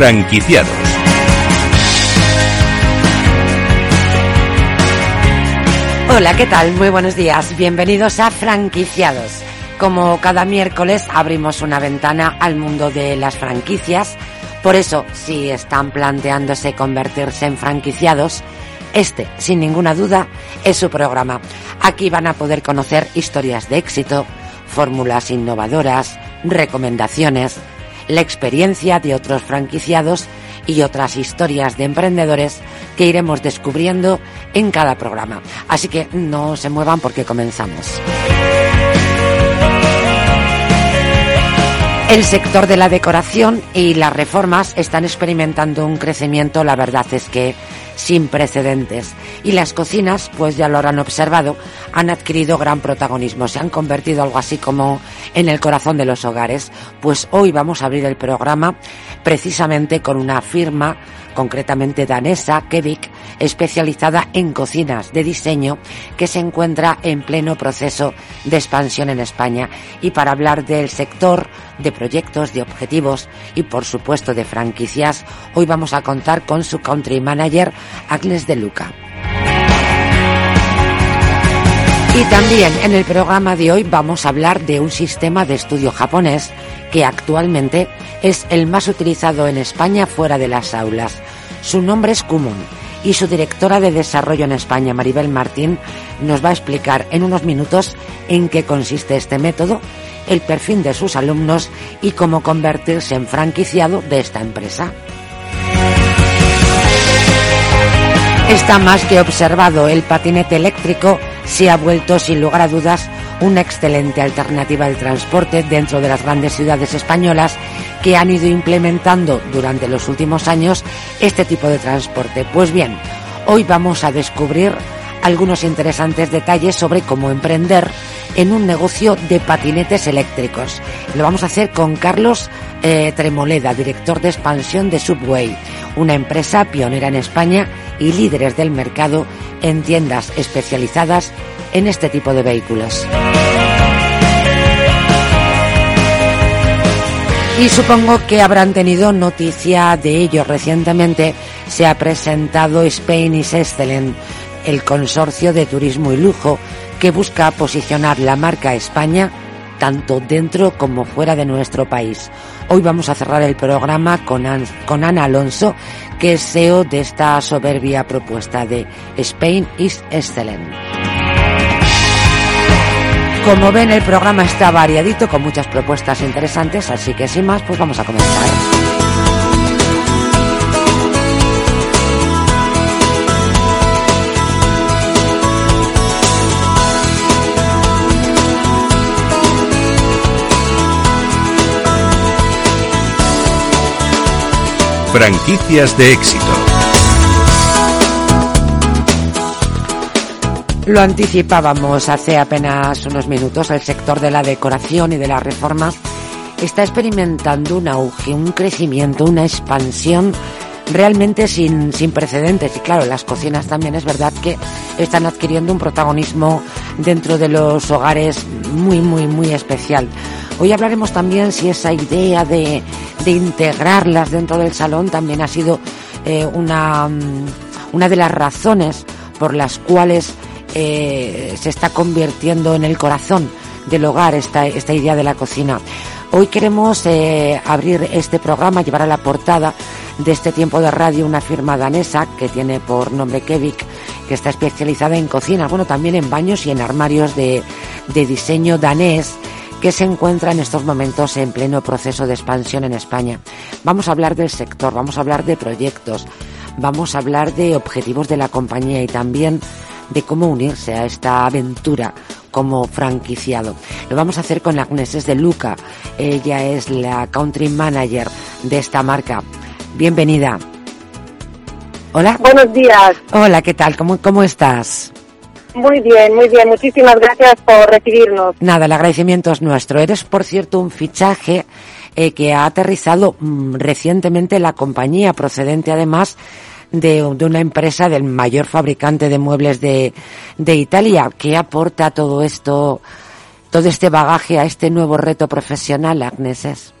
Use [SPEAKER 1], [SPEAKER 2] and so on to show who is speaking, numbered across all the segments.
[SPEAKER 1] Franquiciados.
[SPEAKER 2] Hola, ¿qué tal? Muy buenos días. Bienvenidos a Franquiciados. Como cada miércoles abrimos una ventana al mundo de las franquicias. Por eso, si están planteándose convertirse en franquiciados, este, sin ninguna duda, es su programa. Aquí van a poder conocer historias de éxito, fórmulas innovadoras, recomendaciones, la experiencia de otros franquiciados y otras historias de emprendedores que iremos descubriendo en cada programa. Así que no se muevan porque comenzamos. El sector de la decoración y las reformas están experimentando un crecimiento, la verdad es que sin precedentes. Y las cocinas, pues ya lo habrán observado, han adquirido gran protagonismo, se han convertido algo así como en el corazón de los hogares. Pues hoy vamos a abrir el programa precisamente con una firma concretamente danesa, Kevik, especializada en cocinas de diseño que se encuentra en pleno proceso de expansión en España. Y para hablar del sector, de proyectos, de objetivos y por supuesto de franquicias, hoy vamos a contar con su country manager, Agnes de Luca. Y también en el programa de hoy vamos a hablar de un sistema de estudio japonés que actualmente es el más utilizado en España fuera de las aulas. Su nombre es Kumon y su directora de desarrollo en España, Maribel Martín, nos va a explicar en unos minutos en qué consiste este método, el perfil de sus alumnos y cómo convertirse en franquiciado de esta empresa. Está más que observado, el patinete eléctrico se ha vuelto sin lugar a dudas una excelente alternativa al transporte dentro de las grandes ciudades españolas que han ido implementando durante los últimos años este tipo de transporte. Pues bien, hoy vamos a descubrir algunos interesantes detalles sobre cómo emprender en un negocio de patinetes eléctricos. Lo vamos a hacer con Carlos eh, Tremoleda, director de expansión de Subway, una empresa pionera en España y líderes del mercado en tiendas especializadas en este tipo de vehículos. Y supongo que habrán tenido noticia de ello recientemente. Se ha presentado Spain is Excellent, el consorcio de turismo y lujo que busca posicionar la marca España tanto dentro como fuera de nuestro país. Hoy vamos a cerrar el programa con, Ana Alonso, que es CEO de esta soberbia propuesta de Spain is Excellent. Como ven, el programa está variadito con muchas propuestas interesantes, así que sin más, pues vamos a comenzar.
[SPEAKER 1] Franquicias de éxito.
[SPEAKER 2] Lo anticipábamos hace apenas unos minutos, el sector de la decoración y de la reforma está experimentando un auge, un crecimiento, una expansión realmente sin, sin precedentes. Y claro, las cocinas también es verdad que están adquiriendo un protagonismo dentro de los hogares muy, muy, muy especial. Hoy hablaremos también si esa idea de, de integrarlas dentro del salón también ha sido eh, una, mm, una de las razones por las cuales eh, se está convirtiendo en el corazón del hogar esta, esta idea de la cocina. Hoy queremos eh, abrir este programa, llevar a la portada de este tiempo de radio una firma danesa que tiene por nombre Kevik, que está especializada en cocina, bueno, también en baños y en armarios de, diseño danés que se encuentra en estos momentos en pleno proceso de expansión en España. Vamos a hablar del sector, vamos a hablar de proyectos, vamos a hablar de objetivos de la compañía y también de cómo unirse a esta aventura como franquiciado. Lo vamos a hacer con Agnes de Luca. Ella es la country manager de esta marca. Bienvenida. Hola.
[SPEAKER 3] Buenos días.
[SPEAKER 2] Hola, ¿qué tal? ¿Cómo, cómo estás?
[SPEAKER 3] Muy bien, muy bien. Muchísimas gracias por recibirnos.
[SPEAKER 2] Nada, el agradecimiento es nuestro. Eres, por cierto, un fichaje eh, que ha aterrizado mm, recientemente la compañía, procedente además de, de, una empresa del mayor fabricante de muebles de, de Italia. ¿Qué aporta todo esto, todo este bagaje a este nuevo reto profesional, Agneses?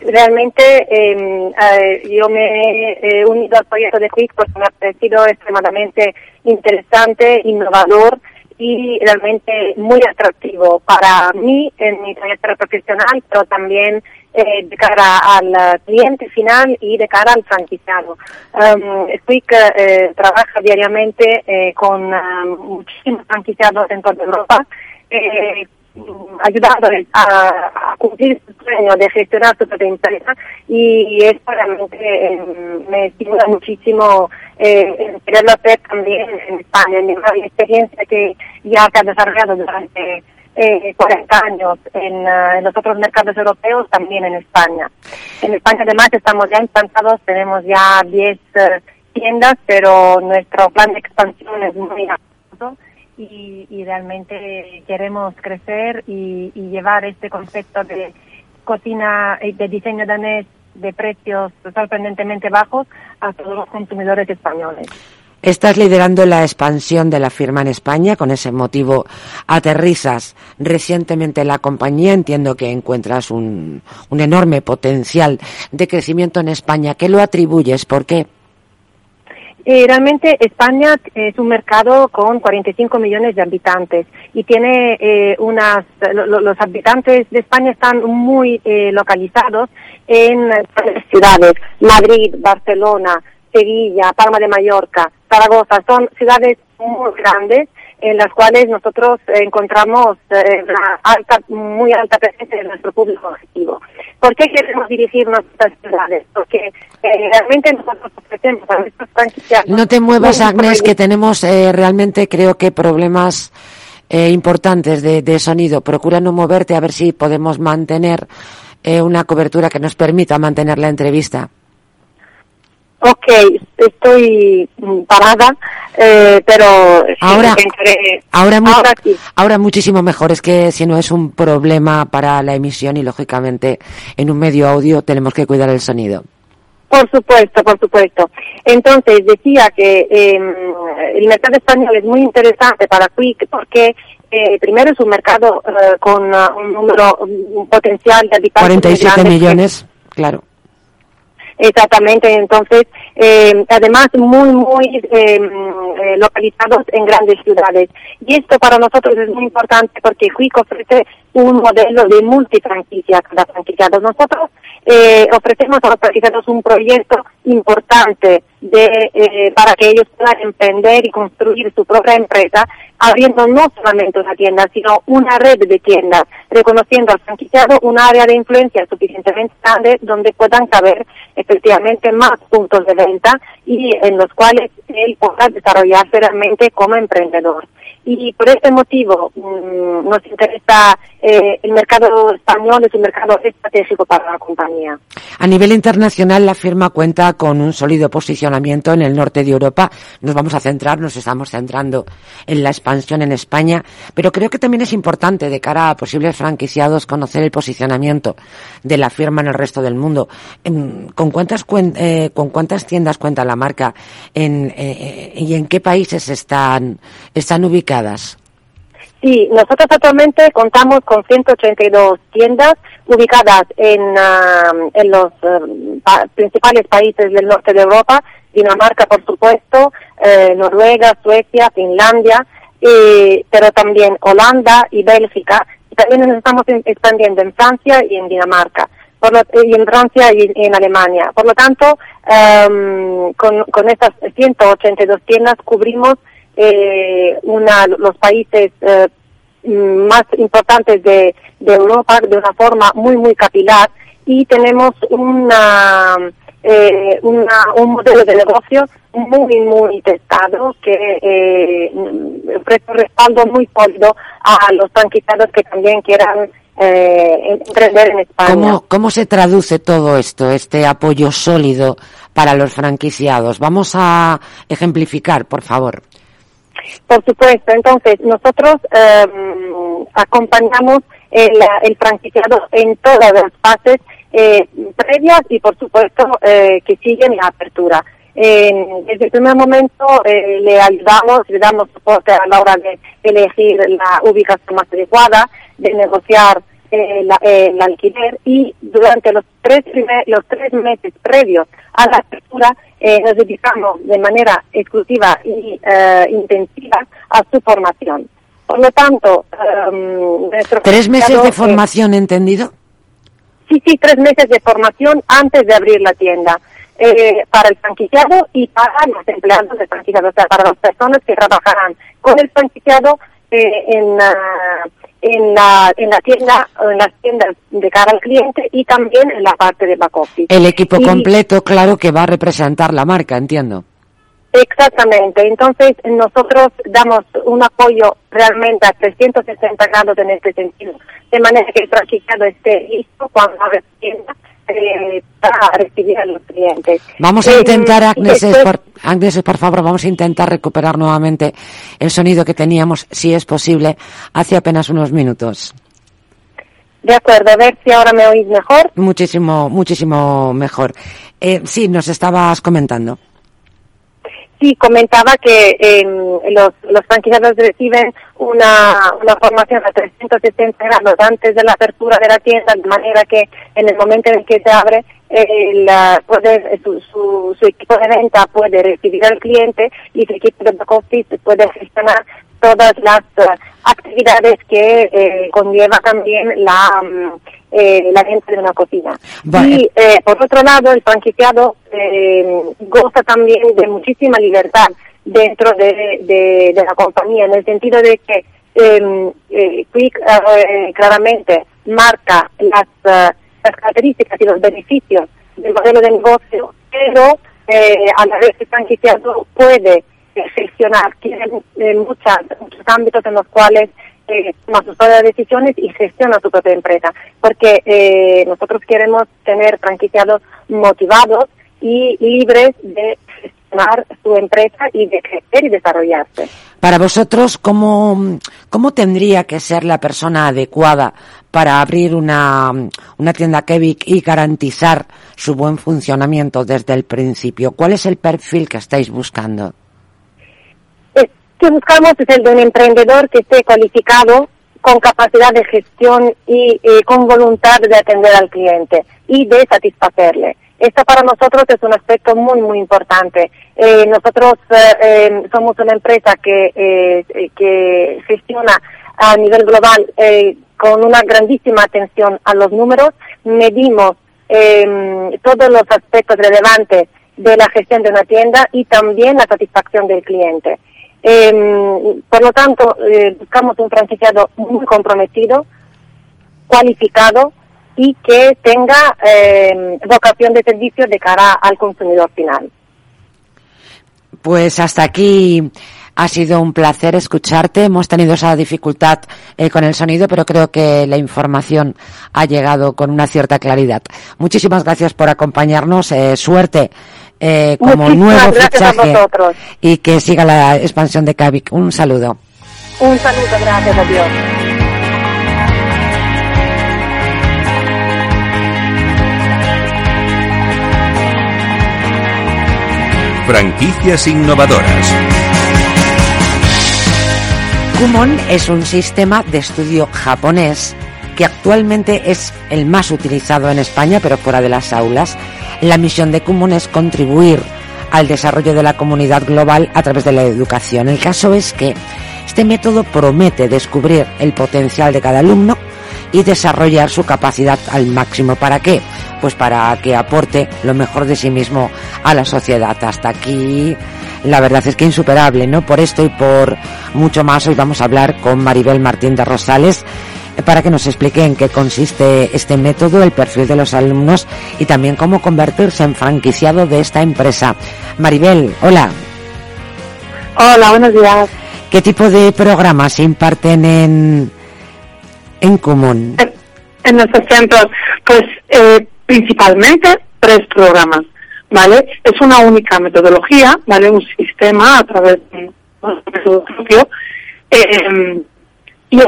[SPEAKER 3] Realmente eh, yo me he unido al proyecto de Quick porque me ha parecido extremadamente interesante, innovador y realmente muy atractivo para mí en mi trayectoria profesional, pero también eh, de cara al cliente final y de cara al franquiciado. Um, Quick eh, trabaja diariamente eh, con um, muchísimos franquiciados en toda Europa, eh, ayudándoles a, cumplir su sueño de gestionar su propia empresa y esto realmente eh, me estimula muchísimo eh, quererlo hacer también en España, mi experiencia que ya se ha desarrollado durante eh, 40 años en, uh, en, los otros mercados europeos, también en España. En España además estamos ya implantados, tenemos ya 10 uh, tiendas, pero nuestro plan de expansión es muy alto y, y realmente queremos crecer y, y llevar este concepto de cocina y de diseño danés de precios sorprendentemente bajos a todos los consumidores españoles.
[SPEAKER 2] Estás liderando la expansión de la firma en España, con ese motivo aterrizas recientemente la compañía, entiendo que encuentras un, un enorme potencial de crecimiento en España. ¿Qué lo atribuyes? ¿Por qué?
[SPEAKER 3] Eh, realmente España es un mercado con 45 millones de habitantes y tiene eh, unas, lo, los habitantes de España están muy eh, localizados en ciudades, Madrid, Barcelona, Sevilla, Palma de Mallorca, Zaragoza, son ciudades muy grandes en las cuales nosotros encontramos eh, una alta, muy alta presencia de nuestro público objetivo. ¿Por qué queremos dirigirnos a estas ciudades? Porque eh, realmente nosotros ofrecemos a nuestros franquiciados...
[SPEAKER 2] No te muevas, Agnes, que tenemos eh, realmente, creo que, problemas eh, importantes de, de, sonido. Procura no moverte a ver si podemos mantener eh, una cobertura que nos permita mantener la entrevista.
[SPEAKER 3] Ok, estoy parada, eh, pero
[SPEAKER 2] ahora, ahora, mu
[SPEAKER 3] ahora, sí.
[SPEAKER 2] ahora muchísimo mejor. Es que si no es un problema para la emisión y lógicamente en un medio audio tenemos que cuidar el sonido.
[SPEAKER 3] Por supuesto, por supuesto. Entonces decía que eh, el mercado español es muy interesante para Quick porque eh, primero es un mercado uh, con uh, un número, un potencial de habitantes.
[SPEAKER 2] 47 millones, que, claro.
[SPEAKER 3] Exactamente, entonces, eh, además muy, muy eh, localizados en grandes ciudades. Y esto para nosotros es muy importante porque Quick ofrece un modelo de multifranquicia cada franquiciado. Nosotros eh, ofrecemos a los franquiciados un proyecto importante de, eh, para que ellos puedan emprender y construir su propia empresa, abriendo no solamente una tienda, sino una red de tiendas, reconociendo al franquiciado un área de influencia suficientemente grande donde puedan caber efectivamente más puntos de venta y en los cuales él pueda desarrollarse realmente como emprendedor. Y por este motivo mmm, nos interesa eh, el mercado español es un mercado estratégico para la compañía.
[SPEAKER 2] A nivel internacional la firma cuenta con un sólido posicionamiento en el norte de Europa. Nos vamos a centrar, nos estamos centrando en la expansión en España, pero creo que también es importante de cara a posibles franquiciados conocer el posicionamiento de la firma en el resto del mundo. ¿Con cuántas, eh, con cuántas tiendas cuenta la marca en, eh, y en qué países están ubicadas?
[SPEAKER 3] Sí, nosotros actualmente contamos con 182 tiendas ubicadas en, uh, en los uh, pa principales países del norte de Europa, Dinamarca, por supuesto, eh, Noruega, Suecia, Finlandia, pero también Holanda y Bélgica. Y también nos estamos expandiendo en Francia y en Dinamarca. Por lo, y en Francia y en Alemania. Por lo tanto, um, con, con estas 182 tiendas cubrimos eh, una, los países eh, más importantes de, de, Europa de una forma muy, muy capilar y tenemos una, eh, una, un modelo de negocio muy, muy testado que eh, ofrece respaldo muy sólido a los franquiciados que también quieran eh, emprender en España.
[SPEAKER 2] ¿Cómo, ¿Cómo se traduce todo esto, este apoyo sólido para los franquiciados? Vamos a ejemplificar, por favor.
[SPEAKER 3] Por supuesto, entonces nosotros eh, acompañamos el, el, franquiciado en todas las fases eh, previas y por supuesto eh, que siguen la apertura. desde el primer momento eh, le ayudamos, le damos soporte a la hora de elegir la ubicación más adecuada, de negociar eh, la, eh, el alquiler y durante los tres, primer, los tres meses previos a la apertura eh, nos dedicamos de manera exclusiva y eh, intensiva a su formación. Por lo tanto, um,
[SPEAKER 2] ¿Tres meses de formación, entendido?
[SPEAKER 3] Sí, sí, tres meses de formación antes de abrir la tienda. Eh, para el franquiciado y para los empleados del franquiciado, o sea, para las personas que trabajarán con el franquiciado eh, en, uh, en, la, en la tienda, en las tiendas de cara al cliente y también en la parte de back office.
[SPEAKER 2] El equipo y, completo, claro, que va a representar la marca, entiendo.
[SPEAKER 3] Exactamente. Entonces, nosotros damos un apoyo realmente a 360 grados en este sentido, de manera que el franquiciado esté listo cuando abre tienda eh, para recibir a los clientes.
[SPEAKER 2] Vamos a intentar, Agnes, después... por, Agnes, por favor, vamos a intentar recuperar nuevamente el sonido que teníamos, si es posible, hace apenas unos minutos.
[SPEAKER 3] De acuerdo, a ver si ahora me oís mejor.
[SPEAKER 2] Muchísimo, muchísimo mejor. Eh, sí, nos estabas comentando.
[SPEAKER 3] Sí, comentaba que eh, los, los franquiciados reciben una, una formación a 370 grados antes de la apertura de la tienda, de manera que en el momento en que se abre, eh, la, puede, su, su, su, equipo de venta puede recibir al cliente y su equipo de back office puede gestionar todas las uh, actividades que eh, conlleva también la, um, eh, la venta de una cocina. Vale. Y eh, por otro lado, el franquiciado eh, goza también de muchísima libertad dentro de, de, de, la compañía, en el sentido de que eh, Quick claramente marca las, uh, las características y los beneficios del modelo de negocio, pero a la vez el franquiciado puede gestionar, tiene muchas, muchos ámbitos en los cuales eh, sus propias decisiones y gestiona su propia empresa. Porque eh, nosotros queremos tener franquiciados motivados y libres de gestionar su empresa y de crecer y desarrollarse.
[SPEAKER 2] Para vosotros, ¿cómo, cómo tendría que ser la persona adecuada para abrir una, una tienda Kevik y garantizar su buen funcionamiento desde el principio? ¿Cuál es el perfil que estáis buscando?
[SPEAKER 3] Que buscamos es el de un emprendedor que esté cualificado, con capacidad de gestión y eh, con voluntad de atender al cliente y de satisfacerle. Esto para nosotros es un aspecto muy, muy importante. Eh, nosotros eh, somos una empresa que, que gestiona a nivel global con una grandísima atención a los números. Medimos todos los aspectos relevantes de la gestión de una tienda y también la satisfacción del cliente. Eh, por lo tanto, eh, buscamos un franquiciado muy comprometido, cualificado y que tenga eh, vocación de servicio de cara al consumidor final.
[SPEAKER 2] Pues hasta aquí ha sido un placer escucharte. Hemos tenido esa dificultad eh, con el sonido, pero creo que la información ha llegado con una cierta claridad. Muchísimas gracias por acompañarnos. Eh, suerte eh, como nuevo fichaje y que siga la expansión de Cavic. Un saludo.
[SPEAKER 3] Un saludo, gracias a Dios.
[SPEAKER 1] Franquicias innovadoras.
[SPEAKER 2] Kumon es un sistema de estudio japonés que actualmente es el más utilizado en España, pero fuera de las aulas. La misión de Kumon es contribuir al desarrollo de la comunidad global a través de la educación. El caso es que este método promete descubrir el potencial de cada alumno y desarrollar su capacidad al máximo. ¿Para qué? Pues para que aporte lo mejor de sí mismo a la sociedad. Hasta aquí la verdad es que insuperable, ¿no? Por esto y por mucho más hoy vamos a hablar con Maribel Martín de Rosales para que nos explique en qué consiste este método, el perfil de los alumnos y también cómo convertirse en franquiciado de esta empresa. Maribel, hola.
[SPEAKER 4] Hola, buenos días.
[SPEAKER 2] ¿Qué tipo de programas se imparten en, en común?
[SPEAKER 4] En, en nuestros centros, pues eh, principalmente tres programas, ¿vale? Es una única metodología, ¿vale? Un sistema a través de un método propio. Eh, y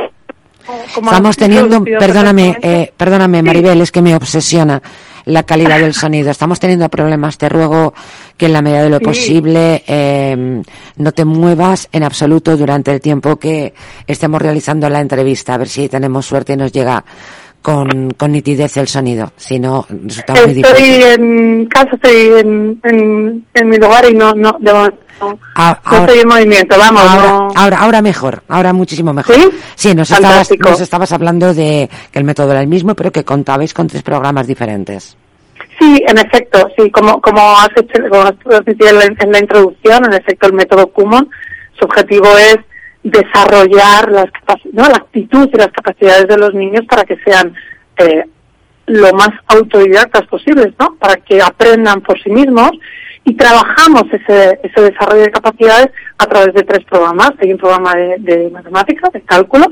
[SPEAKER 2] Estamos teniendo, perdóname, eh, perdóname Maribel, es que me obsesiona la calidad del sonido. Estamos teniendo problemas. Te ruego que en la medida de lo posible eh, no te muevas en absoluto durante el tiempo que estemos realizando la entrevista. A ver si tenemos suerte y nos llega con, con nitidez el sonido, si no resulta
[SPEAKER 4] muy
[SPEAKER 2] difícil.
[SPEAKER 4] Estoy en casa, estoy en, en, en mi lugar y no, no, de momento
[SPEAKER 2] Ah,
[SPEAKER 4] no estoy en movimiento, vamos.
[SPEAKER 2] ahora,
[SPEAKER 4] no.
[SPEAKER 2] ahora, ahora mejor, ahora muchísimo mejor.
[SPEAKER 4] ¿Sí?
[SPEAKER 2] nos estabas, nos estabas hablando de que el método era el mismo, pero que contabais con tres programas diferentes.
[SPEAKER 4] Sí, en efecto, sí, como, como has hecho como has dicho en la, en la introducción, en efecto el método Kumon, su objetivo es desarrollar las ¿no? la actitud y las capacidades de los niños para que sean eh, lo más autodidactas posibles, ¿no? Para que aprendan por sí mismos y trabajamos ese, ese desarrollo de capacidades a través de tres programas. Hay un programa de, de matemáticas, de cálculo,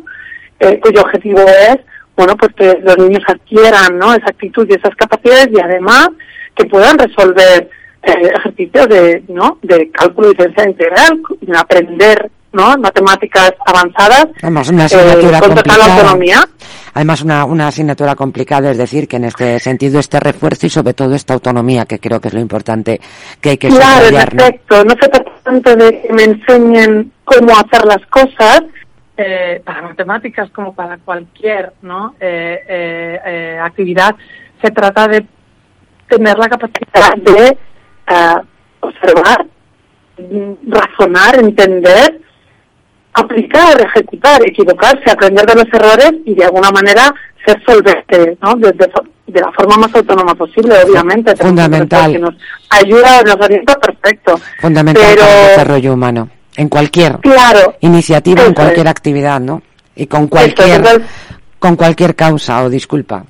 [SPEAKER 4] eh, cuyo objetivo es, bueno, pues que los niños adquieran, ¿no? Esa actitud y esas capacidades y además que puedan resolver eh, ejercicios de, ¿no? De cálculo y diferencia integral, aprender, ¿no? Matemáticas avanzadas
[SPEAKER 2] Además, una
[SPEAKER 4] eh,
[SPEAKER 2] asignatura
[SPEAKER 4] con total
[SPEAKER 2] complicada.
[SPEAKER 4] autonomía.
[SPEAKER 2] Además, una, una asignatura complicada, es decir, que en este sentido este refuerzo y sobre todo esta autonomía, que creo que es lo importante que hay que
[SPEAKER 4] Claro,
[SPEAKER 2] subrayar, ¿no?
[SPEAKER 4] se trata tanto de que me enseñen cómo hacer las cosas, eh, para matemáticas como para cualquier ¿no? Eh, eh, eh, actividad. Se trata de tener la capacidad de eh, observar, razonar, entender, aplicar, ejecutar, equivocarse, aprender de los errores y de alguna manera ser solvente, ¿no? De, de- de la forma más autónoma posible, obviamente.
[SPEAKER 2] Fundamental.
[SPEAKER 4] Que nos ayuda, nos orienta perfecto.
[SPEAKER 2] Fundamental
[SPEAKER 4] Pero,
[SPEAKER 2] para el desarrollo humano. En cualquier
[SPEAKER 4] claro,
[SPEAKER 2] iniciativa, en cualquier
[SPEAKER 4] es.
[SPEAKER 2] actividad, ¿no? Y con cualquier, con cualquier causa o disculpa.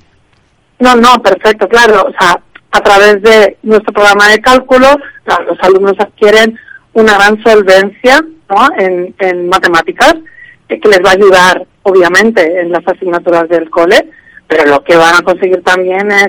[SPEAKER 4] No, no, perfecto, claro. O sea, a través de nuestro programa de cálculo, los alumnos adquieren una gran solvencia ¿no? en, en matemáticas eh, que les va a ayudar, obviamente, en las asignaturas del cole, pero lo que van a conseguir también es,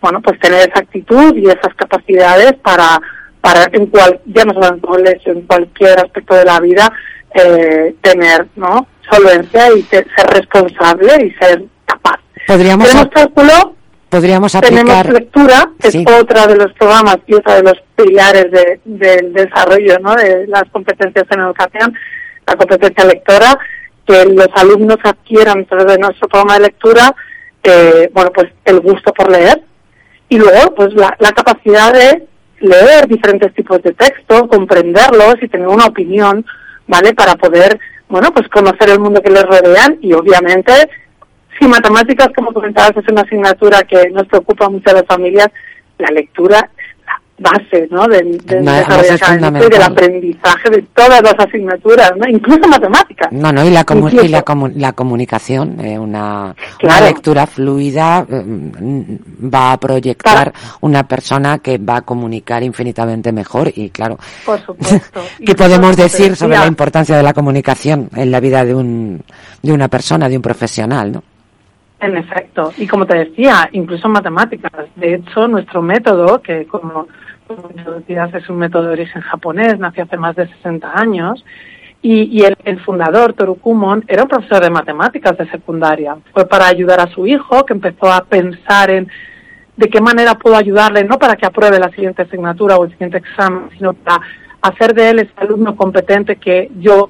[SPEAKER 4] bueno, pues tener esa actitud y esas capacidades para, para en cual, ya no solo en el colegio, en cualquier aspecto de la vida, eh, tener, ¿no? Solvencia y ser responsable y ser capaz.
[SPEAKER 2] Podríamos,
[SPEAKER 4] Tenemos cálculo,
[SPEAKER 2] podríamos
[SPEAKER 4] tenemos
[SPEAKER 2] aplicar.
[SPEAKER 4] lectura, que
[SPEAKER 2] Sí.
[SPEAKER 4] es otra de los programas y otra de los pilares de- del desarrollo ¿no? de las competencias en educación, la competencia lectora, que los alumnos adquieran a través de nuestro programa de lectura, eh, bueno, pues el gusto por leer y luego pues la, la capacidad de leer diferentes tipos de texto, comprenderlos y tener una opinión, ¿vale? Para poder, bueno, pues conocer el mundo que les rodean y obviamente si matemáticas, como comentabas, es una asignatura que nos preocupa mucho a las familias, la lectura la base, ¿no? Del, del
[SPEAKER 2] No,
[SPEAKER 4] y del aprendizaje de todas las asignaturas, ¿no? Incluso matemáticas.
[SPEAKER 2] No, no, y la, comu- y la, comu- la comunicación, eh, una, una lectura fluida eh, mm, va a proyectar una persona que va a comunicar infinitamente mejor y claro,
[SPEAKER 4] Por supuesto. Y
[SPEAKER 2] ¿qué podemos decir sobre la importancia de la comunicación en la vida de un, de una persona, de un profesional, no?
[SPEAKER 4] En efecto, y como te decía, incluso en matemáticas. De hecho, nuestro método, que como, decías es un método de origen japonés, nació hace más de 60 años, y, y el, el fundador, Toru Kumon, era un profesor de matemáticas de secundaria. Fue para ayudar a su hijo, que empezó a pensar en de qué manera puedo ayudarle, no para que apruebe la siguiente asignatura o el siguiente examen, sino para hacer de él ese alumno competente que yo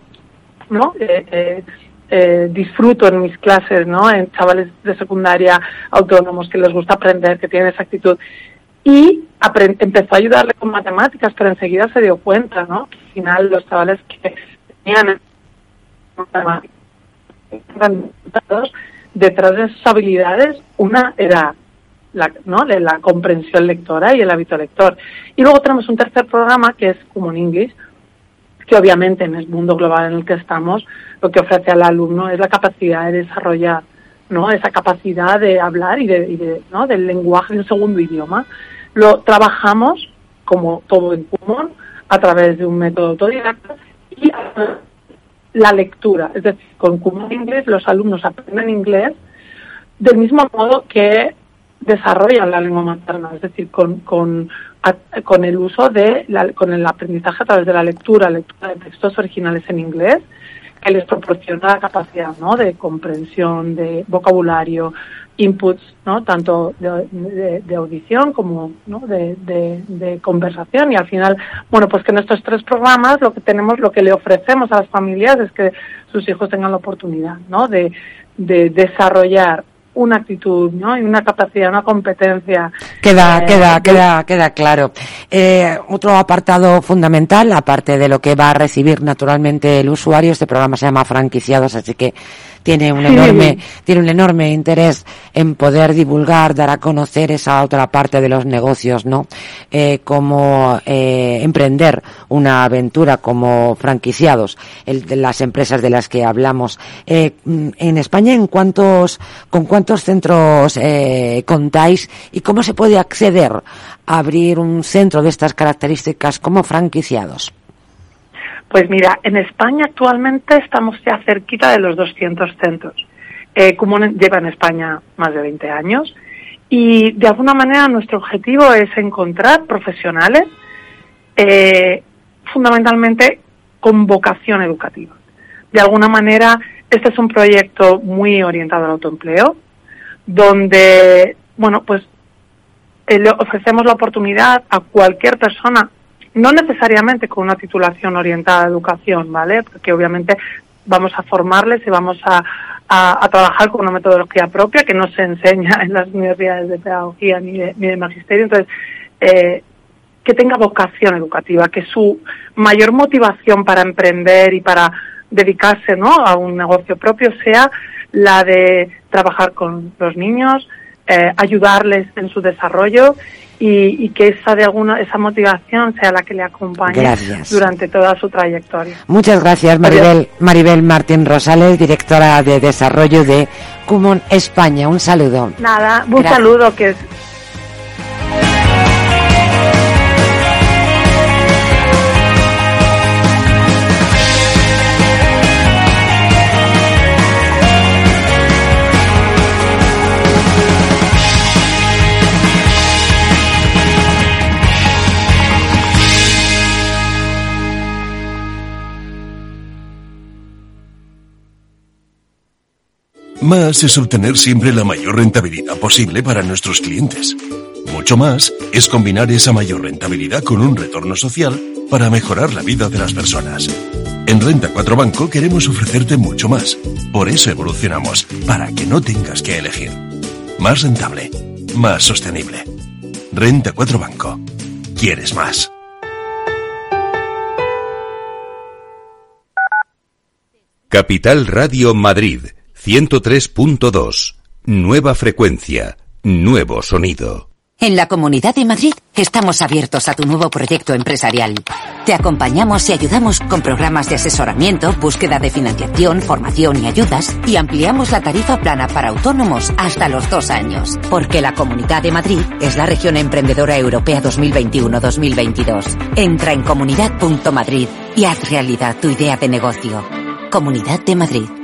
[SPEAKER 4] ¿no? Eh, eh, eh, disfruto en mis clases, ¿no? En chavales de secundaria autónomos que les gusta aprender, que tienen esa actitud. Y empezó a ayudarle con matemáticas, pero enseguida se dio cuenta, ¿no? Que al final los chavales que tenían matemáticas detrás de sus habilidades, una era la, ¿no? la comprensión lectora y el hábito lector. Y luego tenemos un tercer programa que es Common English, que obviamente en el mundo global en el que estamos lo que ofrece al alumno es la capacidad de desarrollar no esa capacidad de hablar y, de, y de, ¿no? del lenguaje de un segundo idioma. Lo trabajamos como todo en común a través de un método autodidacta y a- la lectura. Es decir con Common English los alumnos aprenden inglés del mismo modo que desarrollan la lengua materna, es decir, con, a- con el uso de, la- con el aprendizaje a través de la lectura, lectura de textos originales en inglés, que les proporciona la capacidad ¿no? de comprensión, de vocabulario, inputs, ¿no? tanto de, de- audición como ¿no? de, de- conversación. Y al final, bueno, pues que en estos tres programas lo que tenemos, lo que le ofrecemos a las familias es que sus hijos tengan la oportunidad ¿no? de desarrollar una actitud, ¿no? Y una capacidad, una competencia.
[SPEAKER 2] Queda,
[SPEAKER 4] eh,
[SPEAKER 2] queda, queda, queda claro. Eh, otro apartado fundamental, aparte de lo que va a recibir naturalmente el usuario, este programa se llama franquiciados, así que tiene un
[SPEAKER 4] Sí.
[SPEAKER 2] enorme, tiene un enorme interés en poder divulgar, dar a conocer esa otra parte de los negocios, ¿no? Eh, como eh, emprender una aventura como franquiciados, el de las empresas de las que hablamos. Eh, mm, en España, ¿en cuántos, con cuántos centros eh, contáis y cómo se puede acceder a abrir un centro de estas características como franquiciados?
[SPEAKER 4] Pues mira, en España actualmente estamos ya cerquita de los 200 centros. Eh, lleva en España más de 20 años y de alguna manera nuestro objetivo es encontrar profesionales eh, fundamentalmente con vocación educativa. De alguna manera, este es un proyecto muy orientado al autoempleo, donde, bueno, pues eh, le ofrecemos la oportunidad a cualquier persona, no necesariamente con una titulación orientada a educación, ¿vale? Porque obviamente vamos a formarles y vamos a, a- trabajar con una metodología propia que no se enseña en las universidades de pedagogía ni de, ni de magisterio. Entonces, eh, que tenga vocación educativa, que su mayor motivación para emprender y para dedicarse ¿no? a un negocio propio sea la de trabajar con los niños, eh, ayudarles en su desarrollo y, y que esa de alguna esa motivación sea la que le acompañe
[SPEAKER 2] Gracias.
[SPEAKER 4] durante toda su trayectoria.
[SPEAKER 2] Muchas gracias, Maribel, Maribel Martín Rosales, directora de desarrollo de Cumon España. Un saludo.
[SPEAKER 4] Nada, un
[SPEAKER 2] Gracias.
[SPEAKER 4] saludo que
[SPEAKER 5] Más es obtener siempre la mayor rentabilidad posible para nuestros clientes. Mucho más es combinar esa mayor rentabilidad con un retorno social para mejorar la vida de las personas. En Renta 4 Banco queremos ofrecerte mucho más. Por eso evolucionamos, para que no tengas que elegir. Más rentable, más sostenible. Renta 4 Banco. ¿Quieres más?
[SPEAKER 1] Capital Radio Madrid 103.2. Nueva frecuencia, nuevo sonido.
[SPEAKER 6] En la Comunidad de Madrid estamos abiertos a tu nuevo proyecto empresarial. Te acompañamos y ayudamos con programas de asesoramiento, búsqueda de financiación, formación y ayudas y ampliamos la tarifa plana para autónomos hasta los dos años. Porque la Comunidad de Madrid es la región emprendedora europea 2021-2022. Entra en comunidad.madrid y haz realidad tu idea de negocio. Comunidad de Madrid.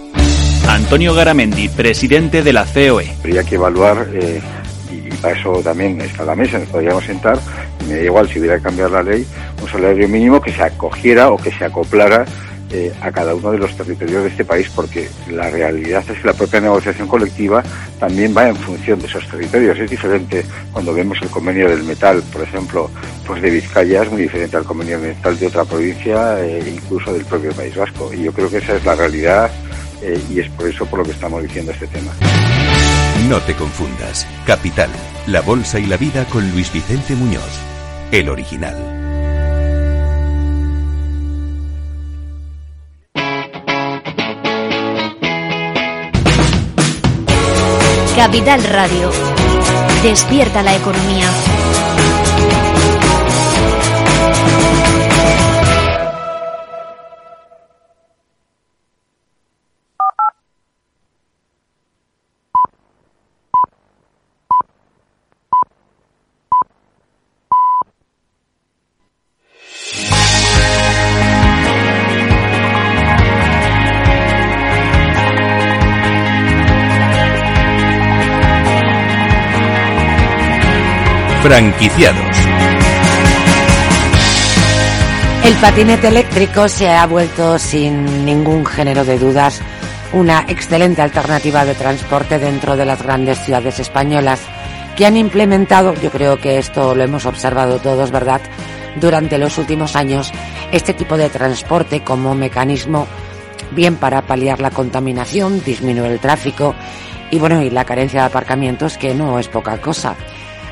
[SPEAKER 7] Antonio Garamendi, presidente de la COE.
[SPEAKER 8] Habría que evaluar, eh, y para eso también está la mesa, nos podríamos sentar, me da igual si hubiera que cambiar la ley, un salario mínimo que se acogiera o que se acoplara eh, a cada uno de los territorios de este país, porque la realidad es que la propia negociación colectiva también va en función de esos territorios. Es diferente cuando vemos el convenio del metal, por ejemplo, pues de Vizcaya es muy diferente al convenio del metal de otra provincia, eh, incluso del propio País Vasco. Y yo creo que esa es la realidad eh, y es por eso por lo que estamos diciendo este tema.
[SPEAKER 1] No te confundas. Capital, La Bolsa y la Vida con Luis Vicente Muñoz. El original.
[SPEAKER 9] Capital Radio. Despierta la economía.
[SPEAKER 1] Franquiciados.
[SPEAKER 2] El patinete eléctrico se ha vuelto sin ningún género de dudas una excelente alternativa de transporte dentro de las grandes ciudades españolas que han implementado, yo creo que esto lo hemos observado todos, ¿verdad?, durante los últimos años, este tipo de transporte como mecanismo bien para paliar la contaminación, disminuir el tráfico y bueno, y la carencia de aparcamientos que no es poca cosa.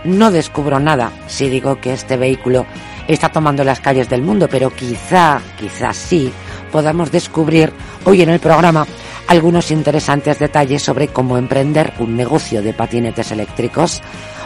[SPEAKER 2] No descubro nada si digo que este vehículo está tomando las calles del mundo, pero quizá, quizá sí, podamos descubrir hoy en el programa algunos interesantes detalles sobre cómo emprender un negocio de patinetes eléctricos.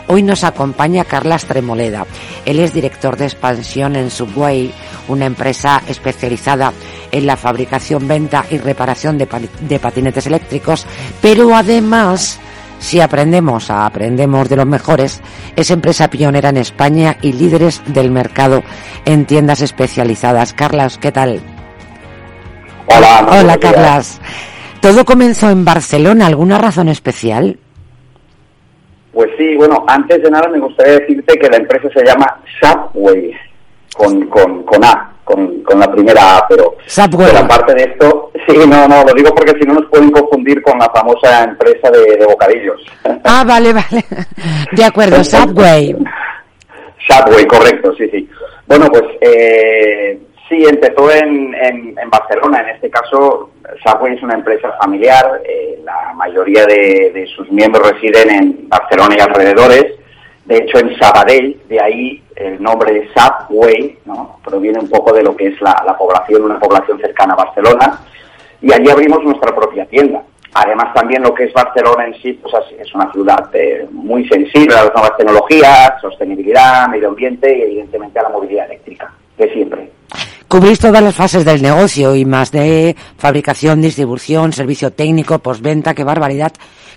[SPEAKER 2] Hoy nos acompaña Carlas Tremoleda. Él es director de expansión en Subway, una empresa especializada en la fabricación, venta y reparación de, de patinetes eléctricos, pero además si aprendemos a aprendemos de los mejores, es empresa pionera en España y líderes del mercado en tiendas especializadas. Carlas, ¿qué tal?
[SPEAKER 10] Hola,
[SPEAKER 2] Hola Carlas. ¿Todo comenzó en Barcelona? ¿Alguna razón especial?
[SPEAKER 10] Pues sí, bueno, antes de nada me gustaría decirte que la empresa se llama Subway, con, con, con A, con, con la primera A, pero, aparte de esto, sí, no, no, lo digo porque si no nos pueden confundir con la famosa empresa de, de bocadillos.
[SPEAKER 2] Ah, vale, vale. De acuerdo, Subway.
[SPEAKER 10] Subway, correcto, sí, sí. Bueno, pues eh, sí, empezó en, en, en, Barcelona. En este caso, Subway es una empresa familiar. Eh, la mayoría de, de, sus miembros residen en Barcelona y alrededores. De hecho, en Sabadell, de ahí el nombre Subway, ¿no? proviene un poco de lo que es la, la población, una población cercana a Barcelona. Y allí abrimos nuestra propia tienda. Además, también lo que es Barcelona en sí, pues es una ciudad eh, muy sensible a las nuevas tecnologías, sostenibilidad, medio ambiente y evidentemente a la movilidad eléctrica, de siempre.
[SPEAKER 2] Cubrís todas las fases del negocio y más de fabricación, distribución, servicio técnico, postventa, qué barbaridad.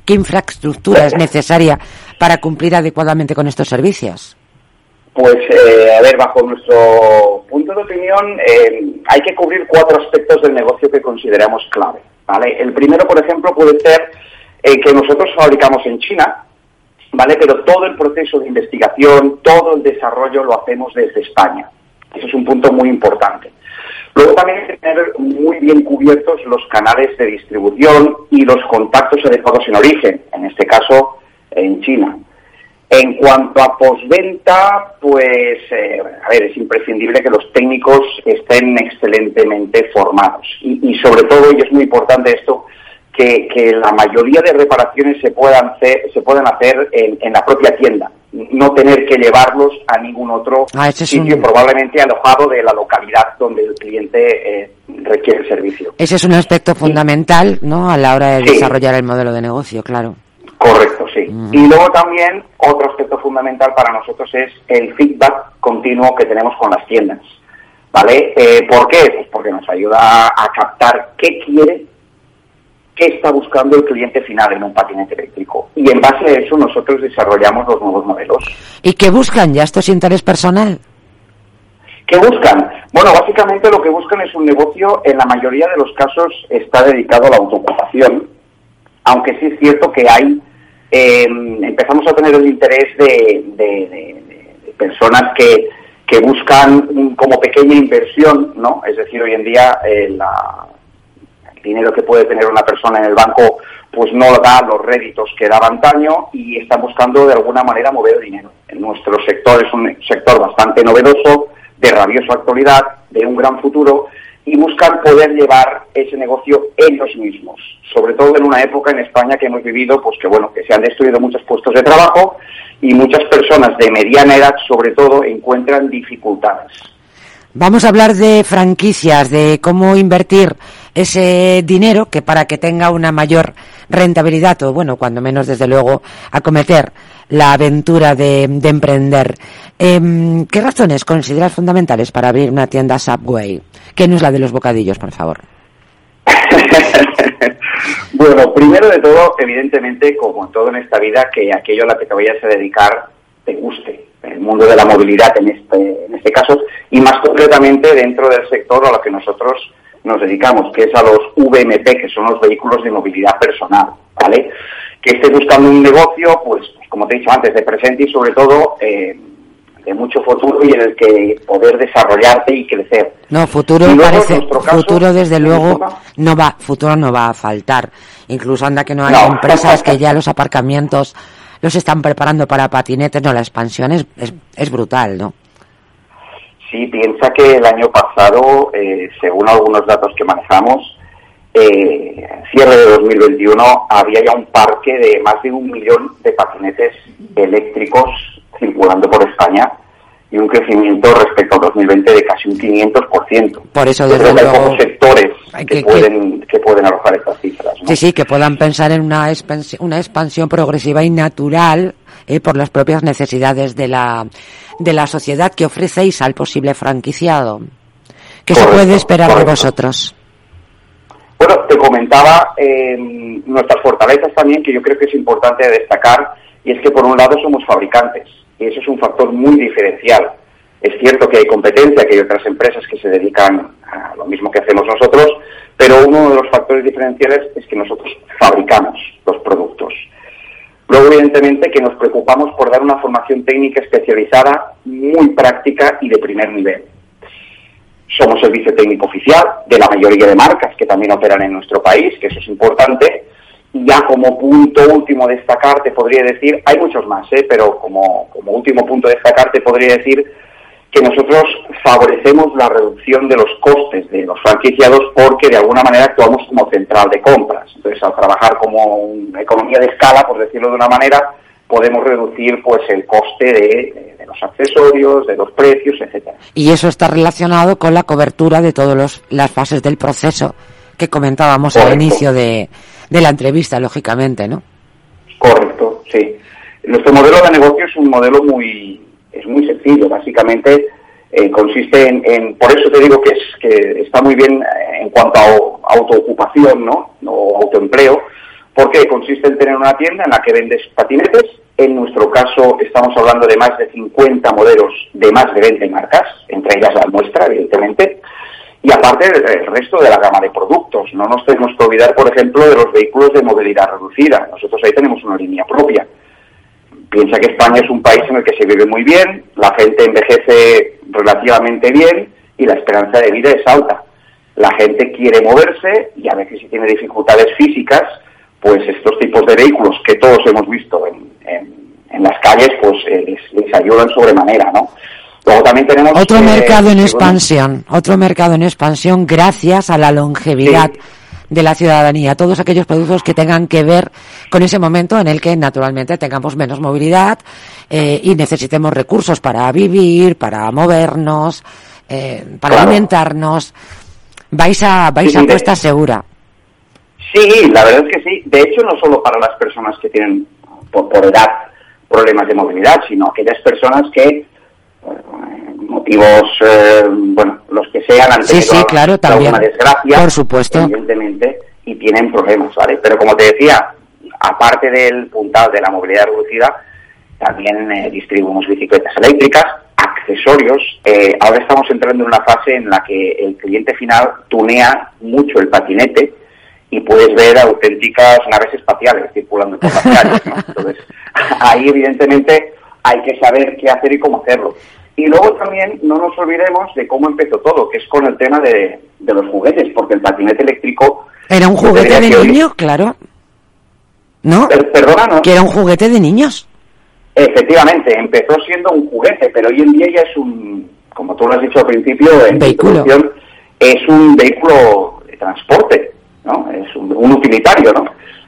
[SPEAKER 2] ¿Qué infraestructura es necesaria para cumplir adecuadamente con estos servicios?
[SPEAKER 10] Pues, eh, a ver, bajo nuestro punto de opinión, eh, hay que cubrir cuatro aspectos del negocio que consideramos clave. ¿vale? El primero, por ejemplo, puede ser eh, que nosotros fabricamos en China, ¿vale? Pero todo el proceso de investigación, todo el desarrollo lo hacemos desde España. Eso es un punto muy importante. Luego también hay que tener muy bien cubiertos los canales de distribución y los contactos adecuados en origen, en este caso en China. En cuanto a postventa, pues, eh, a ver, es imprescindible que los técnicos estén excelentemente formados. Y, y sobre todo, y es muy importante esto, que, que, la mayoría de reparaciones se puedan hacer, se puedan hacer en, en la propia tienda. No tener que llevarlos a ningún otro
[SPEAKER 2] ah,
[SPEAKER 10] sitio,
[SPEAKER 2] un...
[SPEAKER 10] probablemente alojado de la localidad donde el cliente eh, requiere el servicio.
[SPEAKER 2] Ese es un aspecto fundamental, ¿no? A la hora de sí. desarrollar el modelo de negocio, claro.
[SPEAKER 10] Correcto, sí. Uh -huh. Y luego también otro aspecto fundamental para nosotros es el feedback continuo que tenemos con las tiendas. ¿Vale? Eh, ¿Por qué? Pues porque nos ayuda a captar qué quiere, qué está buscando el cliente final en un patinete eléctrico. Y en base a eso nosotros desarrollamos los nuevos modelos.
[SPEAKER 2] ¿Y qué buscan ya? ¿Esto es interés personal?
[SPEAKER 10] ¿Qué buscan? Bueno, básicamente lo que buscan es un negocio, en la mayoría de los casos está dedicado a la autoocupación, aunque sí es cierto que hay, eh, empezamos a tener el interés de, personas que, que, buscan un, como pequeña inversión, ¿no? Es decir, hoy en día eh, el dinero que puede tener una persona en el banco pues no da los réditos que daba antaño y están buscando de alguna manera mover dinero. En nuestro sector es un sector bastante novedoso, de rabiosa actualidad, de un gran futuro y buscan poder llevar ese negocio ellos mismos, sobre todo en una época en España que hemos vivido, pues que bueno, que se han destruido muchos puestos de trabajo y muchas personas de mediana edad, sobre todo, encuentran dificultades.
[SPEAKER 2] Vamos a hablar de franquicias, de cómo invertir ese dinero que para que tenga una mayor rentabilidad o bueno, cuando menos desde luego acometer la aventura de, de emprender. Eh, ¿Qué razones consideras fundamentales para abrir una tienda Subway? Que no es la de los bocadillos, por favor.
[SPEAKER 10] bueno, primero de todo, evidentemente, como todo en esta vida, que aquello a lo que te vayas a dedicar te guste. El mundo de la movilidad en este, en este caso, y más concretamente dentro del sector a lo que nosotros nos dedicamos, que es a los VMP, que son los vehículos de movilidad personal, ¿vale? Que estés buscando un negocio, pues, como te he dicho antes, de presente y sobre todo eh, de mucho futuro y en el que poder desarrollarte y crecer.
[SPEAKER 2] No, futuro parece, futuro desde luego no va, futuro no va a faltar. Incluso anda que no hay empresas que ya los aparcamientos los están preparando para patinetes, no, la expansión es, es, brutal, ¿no?
[SPEAKER 10] Sí, piensa que el año pasado, eh, según algunos datos que manejamos, eh, cierre de 2021 había ya un parque de más de un millón de patinetes eléctricos circulando por España y un crecimiento respecto al 2020 de casi un 500%.
[SPEAKER 2] Por eso, desde luego,
[SPEAKER 10] hay pocos sectores que, pueden, que pueden arrojar estas cifras.
[SPEAKER 2] Sí, sí, que puedan pensar en una expansión, una expansión progresiva y natural eh, por las propias necesidades de la, de la sociedad que ofrecéis al posible franquiciado. ¿Qué se puede esperar de vosotros?
[SPEAKER 10] Bueno, te comentaba eh, nuestras fortalezas también, que yo creo que es importante destacar, y es que por un lado somos fabricantes y eso es un factor muy diferencial. Es cierto que hay competencia, que hay otras empresas que se dedican a lo mismo que hacemos nosotros, pero uno de los factores diferenciales es que nosotros fabricamos los productos. Luego, evidentemente, que nos preocupamos por dar una formación técnica especializada, muy práctica y de primer nivel. Somos servicio técnico oficial de la mayoría de marcas que también operan en nuestro país, que eso es importante, ya como punto último destacar, te podría decir, hay muchos más, ¿eh? pero como, como último punto destacar, te podría decir que nosotros favorecemos la reducción de los costes de los franquiciados porque de alguna manera actuamos como central de compras. Entonces, al trabajar como una economía de escala, por decirlo de una manera, podemos reducir pues el coste de, de, los accesorios, de los precios, etcétera.
[SPEAKER 2] Y eso está relacionado con la cobertura de todas las fases del proceso que comentábamos al inicio de, de la entrevista, lógicamente, ¿no?
[SPEAKER 10] Correcto, sí. Nuestro modelo de negocio es un modelo muy, es muy sencillo, básicamente eh, consiste en, por eso te digo que, es, que está muy bien eh, en cuanto a autoocupación, ¿no? O autoempleo, porque consiste en tener una tienda en la que vendes patinetes, en nuestro caso estamos hablando de más de 50 modelos de más de 20 marcas, entre ellas la nuestra, evidentemente, y aparte el resto de la gama de productos. No nos tenemos que olvidar, por ejemplo, de los vehículos de movilidad reducida. Nosotros ahí tenemos una línea propia. Piensa que España es un país en el que se vive muy bien, la gente envejece relativamente bien y la esperanza de vida es alta. La gente quiere moverse y a veces si tiene dificultades físicas, pues estos tipos de vehículos que todos hemos visto en, las calles, pues eh, les, les ayudan sobremanera, ¿no? también tenemos
[SPEAKER 2] otro mercado en expansión, otro mercado en expansión gracias a la longevidad de la ciudadanía, todos aquellos productos que tengan que ver con ese momento en el que naturalmente tengamos menos movilidad eh, y necesitemos recursos para vivir, para movernos, eh, para alimentarnos. Vais a vais a cuesta segura.
[SPEAKER 10] Sí, la verdad es que sí. De hecho, no solo para las personas que tienen por, por edad problemas de movilidad, sino aquellas personas que motivos, eh, bueno, los que sean, han
[SPEAKER 2] sí, sí, claro, también.
[SPEAKER 10] una desgracia,
[SPEAKER 2] por supuesto,
[SPEAKER 10] evidentemente, y tienen problemas, ¿vale? Pero como te decía, aparte del puntal de la movilidad reducida, también eh, distribuimos bicicletas eléctricas, accesorios. Eh, ahora estamos entrando en una fase en la que el cliente final tunea mucho el patinete y puedes ver auténticas naves espaciales circulando por las calles. Entonces, ahí evidentemente hay que saber qué hacer y cómo hacerlo. Y luego también no nos olvidemos de cómo empezó todo, que es con el tema de, los juguetes, porque el patinete eléctrico...
[SPEAKER 2] ¿Era un juguete de niño? Claro. ¿No?
[SPEAKER 10] perdona, ¿no?
[SPEAKER 2] Que era un juguete de niños.
[SPEAKER 10] Efectivamente, empezó siendo un juguete, pero hoy en día ya es un, como tú lo has dicho al principio, en
[SPEAKER 2] vehículo.
[SPEAKER 10] es un vehículo de transporte, ¿no? Es un, utilitario, ¿no?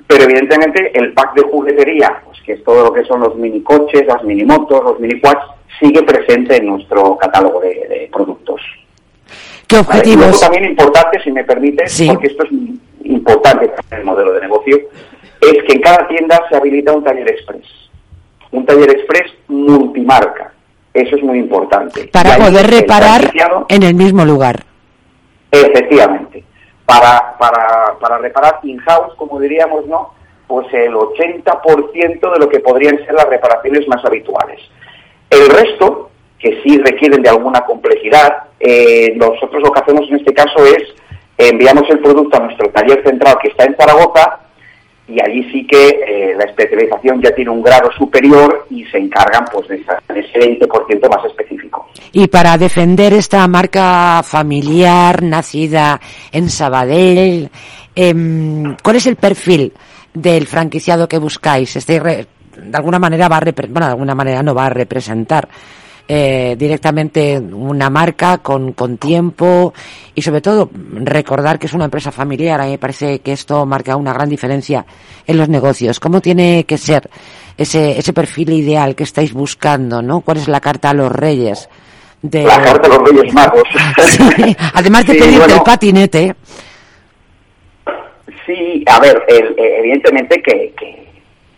[SPEAKER 10] Pero evidentemente el pack de juguetería, que es todo lo que son los minicoches, las minimotos, los miniquads, sigue presente en nuestro catálogo de, productos.
[SPEAKER 2] ¿Qué objetivos?
[SPEAKER 10] también importante, si me permite, porque esto es importante para el modelo de negocio, es que en cada tienda se habilita un taller express. Un taller express multimarca. Eso es muy importante.
[SPEAKER 2] Para poder reparar en el mismo lugar.
[SPEAKER 10] Efectivamente. Para, para, para reparar in-house, como diríamos, ¿no? Pues el 80% de lo que podrían ser las reparaciones más habituales. El resto, que sí requieren de alguna complejidad, eh, nosotros lo que hacemos en este caso es enviamos el producto a nuestro taller central que está en Zaragoza y allí sí que eh, la especialización ya tiene un grado superior y se encargan pues de, ese 20% más específico.
[SPEAKER 2] Y para defender esta marca familiar nacida en Sabadell, em, ¿cuál es el perfil del franquiciado que buscáis? Este, de alguna manera va a bueno, de alguna manera no va a representar eh, directamente una marca con, con tiempo y sobre todo recordar que es una empresa familiar. A mí me parece que esto marca una gran diferencia en los negocios. ¿Cómo tiene que ser ese, ese perfil ideal que estáis buscando? ¿no? ¿Cuál es la carta a los reyes?
[SPEAKER 10] De... La carta a los reyes magos.
[SPEAKER 2] Además de pedirte el patinete.
[SPEAKER 10] Sí, a ver, evidentemente que, que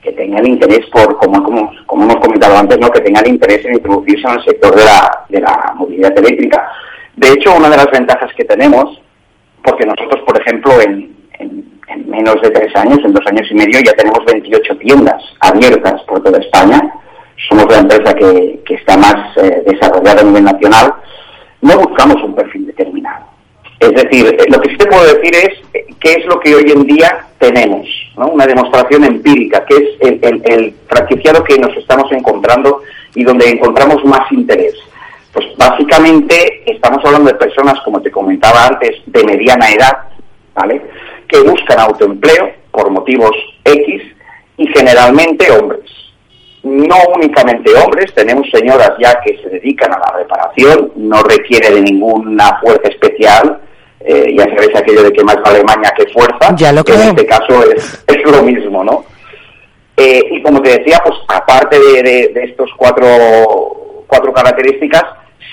[SPEAKER 10] que tengan interés por, como, hemos comentado antes, ¿no? que tengan interés en introducirse en el sector de la, de la movilidad eléctrica. De hecho, una de las ventajas que tenemos, porque nosotros, por ejemplo, en, en, menos de tres años, en dos años y medio, ya tenemos 28 tiendas abiertas por toda España. Somos la empresa que, que está más eh, desarrollada a nivel nacional. No buscamos un perfil determinado. Es decir, eh, lo que sí te puedo decir es eh, qué es lo que hoy en día tenemos, ¿no? una demostración empírica, que es el, el, franquiciado que nos estamos encontrando y donde encontramos más interés. Pues básicamente estamos hablando de personas, como te comentaba antes, de mediana edad, ¿vale? Que buscan autoempleo por motivos X y generalmente hombres. No únicamente hombres, tenemos señoras ya que se dedican a la reparación, no requiere de ninguna fuerza especial, eh, ya sabéis aquello de que más vale maña que fuerza,
[SPEAKER 2] ya lo
[SPEAKER 10] que en este caso es, es lo mismo, ¿no? Eh, y como te decía, pues aparte de, de, estos cuatro, cuatro características,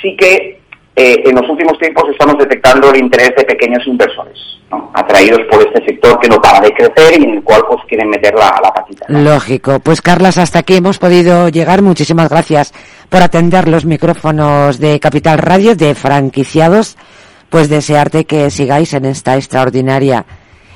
[SPEAKER 10] sí que eh, en los últimos tiempos estamos detectando el interés de pequeños inversores, ¿no? atraídos por este sector que no para de crecer y en el cual pues quieren meter la, la patita.
[SPEAKER 2] Lógico. Pues Carlas, hasta aquí hemos podido llegar. Muchísimas gracias por atender los micrófonos de Capital Radio de franquiciados pues desearte que sigáis en esta extraordinaria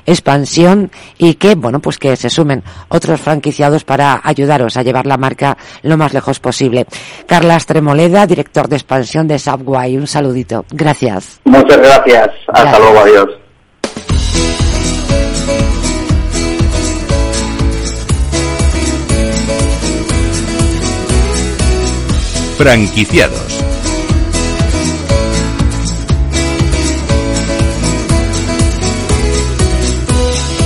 [SPEAKER 2] expansión y que, bueno, pues que se sumen otros franquiciados para ayudaros a llevar la marca lo más lejos posible. Carlas Tremoleda, director de expansión de Subway, un saludito. Gracias.
[SPEAKER 10] Muchas gracias. Hasta luego, adiós.
[SPEAKER 1] Franquiciados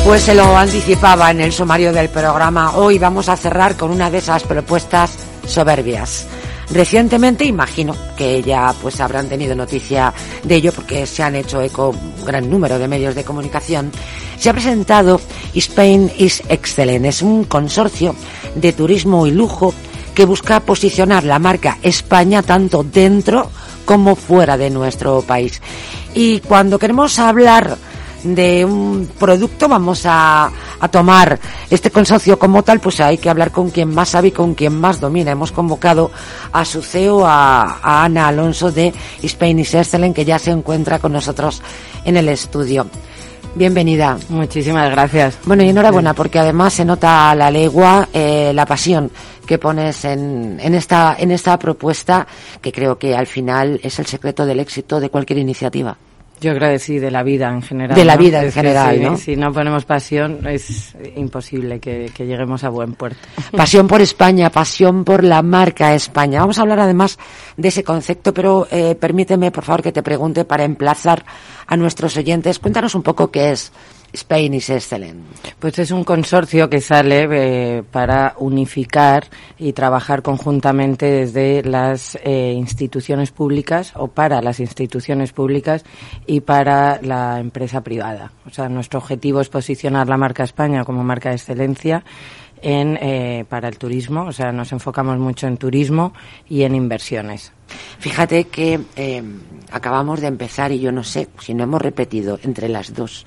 [SPEAKER 2] Pues se lo anticipaba en el sumario del programa. Hoy vamos a cerrar con una de esas propuestas soberbias. Recientemente, imagino que ya pues habrán tenido noticia de ello porque se han hecho eco un gran número de medios de comunicación. Se ha presentado Spain is Excellent. Es un consorcio de turismo y lujo que busca posicionar la marca España tanto dentro como fuera de nuestro país. Y cuando queremos hablar de un producto, vamos a, a, tomar este consorcio como tal, pues hay que hablar con quien más sabe y con quien más domina. Hemos convocado a su CEO, a, Ana Alonso de Spanish Excellent, que ya se encuentra con nosotros en el estudio. Bienvenida.
[SPEAKER 11] Muchísimas gracias.
[SPEAKER 2] Bueno, y enhorabuena, porque además se nota la legua, eh, la pasión que pones en, en, esta, en esta propuesta, que creo que al final es el secreto del éxito de cualquier iniciativa.
[SPEAKER 11] Yo creo que sí, de la vida en general.
[SPEAKER 2] De la vida en general, ¿no?
[SPEAKER 11] Si no ponemos pasión, es imposible que, lleguemos a buen puerto.
[SPEAKER 2] Pasión por España, pasión por la marca España. Vamos a hablar además de ese concepto, pero eh, permíteme, por favor, que te pregunte para emplazar a nuestros oyentes. Cuéntanos un poco qué es Spain is Excellent.
[SPEAKER 11] Pues es un consorcio que sale eh, para unificar y trabajar conjuntamente desde las eh, instituciones públicas o para las instituciones públicas y para la empresa privada. O sea, nuestro objetivo es posicionar la marca España como marca de excelencia en, eh, para el turismo, o sea, nos enfocamos mucho en turismo y en inversiones.
[SPEAKER 2] Fíjate que acabamos de empezar y yo no sé si no hemos repetido entre las dos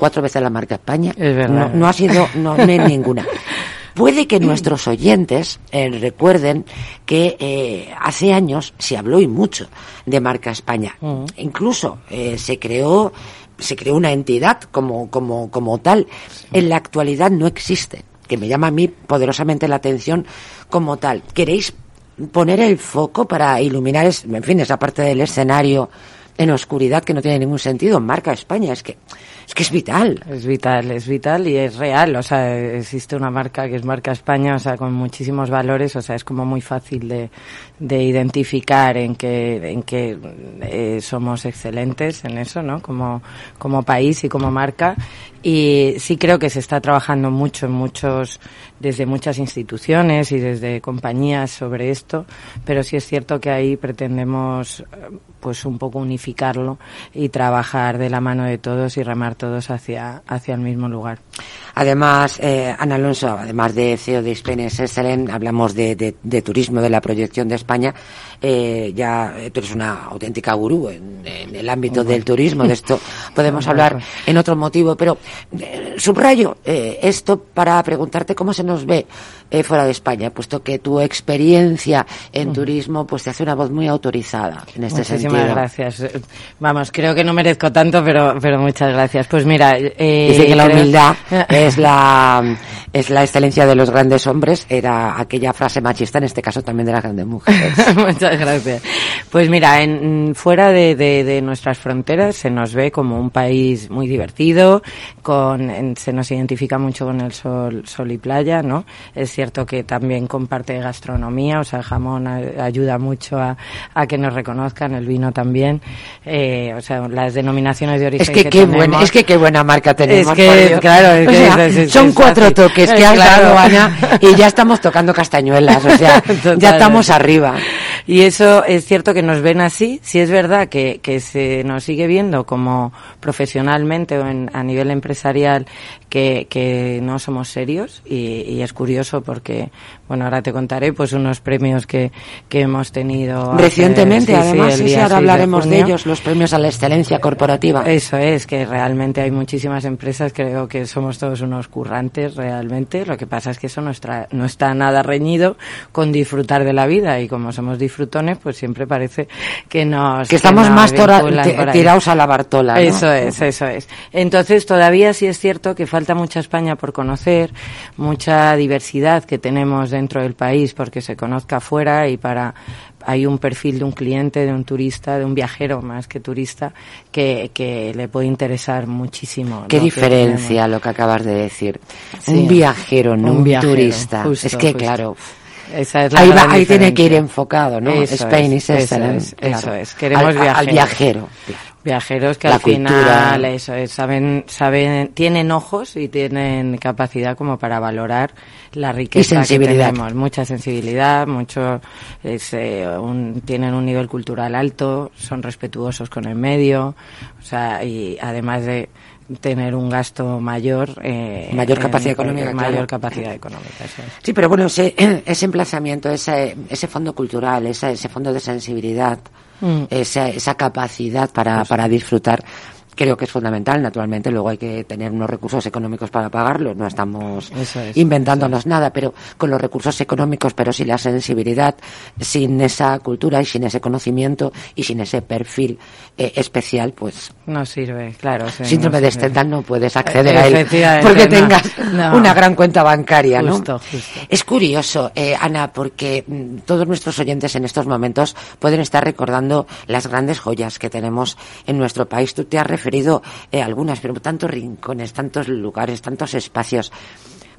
[SPEAKER 2] cuatro veces la marca España. No, ha sido, no, hay ninguna. Puede que nuestros oyentes eh, recuerden que eh, hace años se habló y mucho de marca España. Mm. Incluso eh, se creó se creó una entidad como como como tal. En la actualidad no existe, que me llama a mí poderosamente la atención como tal. ¿Queréis poner el foco para iluminar, en fin, esa parte del escenario en oscuridad que no tiene ningún sentido. Marca España, es que es que es vital.
[SPEAKER 11] Es vital, es vital y es real. O sea, existe una marca que es Marca España, o sea, con muchísimos valores. O sea, es como muy fácil de, de identificar en que, en que eh, somos excelentes en eso, ¿no? Como, como país y como marca. Y sí creo que se está trabajando mucho en muchos, desde muchas instituciones y desde compañías sobre esto, pero sí es cierto que ahí pretendemos pues un poco unificarlo y trabajar de la mano de todos y remar todos hacia, hacia el mismo lugar.
[SPEAKER 2] Además, eh, Ana Alonso, además de CEO de Spain Excellent, hablamos de, de, turismo, de la proyección de España. Eh, ya eh, tú eres una auténtica gurú en, el ámbito del turismo, de esto podemos hablar en otro motivo, pero eh, subrayo esto para preguntarte cómo se nos ve fuera de España, puesto que tu experiencia en turismo pues te hace una voz muy autorizada en este sentido.
[SPEAKER 11] Muchísimas gracias. Vamos, creo que no merezco tanto, pero, pero muchas gracias. Pues mira,
[SPEAKER 2] Dice que la humildad es la, es la excelencia de los grandes hombres, era aquella frase machista, en este caso también de las grandes mujeres.
[SPEAKER 11] Muchas gracias. Pues mira, en, fuera de, de, nuestras fronteras se nos ve como un país muy divertido, con, se nos identifica mucho con el sol, sol y playa, ¿no? Es cierto que también comparte gastronomía, o sea, el jamón ayuda mucho a, a que nos reconozcan, el vino también, eh, o sea, las denominaciones de origen
[SPEAKER 2] es que,
[SPEAKER 11] que
[SPEAKER 2] qué buena, es que qué buena marca tenemos.
[SPEAKER 11] Es que, claro, es que
[SPEAKER 2] son cuatro toques que has dado, Ana, y ya estamos tocando castañuelas, o sea, ya estamos arriba.
[SPEAKER 11] Y eso es cierto que nos ven así, si es verdad que, que se nos sigue viendo como profesionalmente o en, a nivel empresarial que, que no somos serios y, y, es curioso porque, bueno, ahora te contaré pues unos premios que, que hemos tenido.
[SPEAKER 2] Recientemente, además, sí, ahora hablaremos de, ellos, los premios a la excelencia corporativa.
[SPEAKER 11] Eso es, que realmente hay muchísimas empresas, creo que somos todos unos currantes realmente, lo que pasa es que eso no está, no está nada reñido con disfrutar de la vida y como somos disfrutones, pues siempre parece que nos...
[SPEAKER 2] Que estamos más tirados a la Bartola. ¿no?
[SPEAKER 11] Eso es, eso es. Entonces todavía sí es cierto que falta mucha España por conocer, mucha diversidad que tenemos dentro del país porque se conozca afuera y para hay un perfil de un cliente, de un turista, de un viajero más que turista, que, que le puede interesar muchísimo.
[SPEAKER 2] Qué diferencia lo que acabas de decir. un viajero, no un, turista. es que, claro.
[SPEAKER 11] Esa es
[SPEAKER 2] la ahí, ahí tiene que ir enfocado, ¿no? Spain
[SPEAKER 11] es, eso es, eso es. Queremos
[SPEAKER 2] al,
[SPEAKER 11] viajeros.
[SPEAKER 2] Al viajero.
[SPEAKER 11] Viajeros que al final eso saben, saben, tienen ojos y tienen capacidad como para valorar la riqueza que tenemos. Mucha sensibilidad, mucho, eh, un, tienen un nivel cultural alto, son respetuosos con el medio, o sea, y además de tener un gasto mayor
[SPEAKER 2] eh, mayor capacidad económica
[SPEAKER 11] mayor capacidad económica
[SPEAKER 2] sí pero bueno ese, ese emplazamiento ese ese fondo cultural ese, ese fondo de sensibilidad mm. esa, esa capacidad para, para disfrutar creo que es fundamental. Naturalmente, luego hay que tener unos recursos económicos para pagarlo. No estamos inventándonos nada, pero con los recursos económicos, pero sin la sensibilidad, sin esa cultura y sin ese conocimiento y sin ese perfil eh, especial, pues.
[SPEAKER 11] No sirve, claro.
[SPEAKER 2] síndrome de Stendhal no puedes acceder a él porque tengas una gran cuenta bancaria, ¿no? Es curioso, eh, Ana, porque mm, todos nuestros oyentes en estos momentos pueden estar recordando las grandes joyas que tenemos en nuestro país. Tú te has referido eh, algunas, pero tantos rincones, tantos lugares, tantos espacios.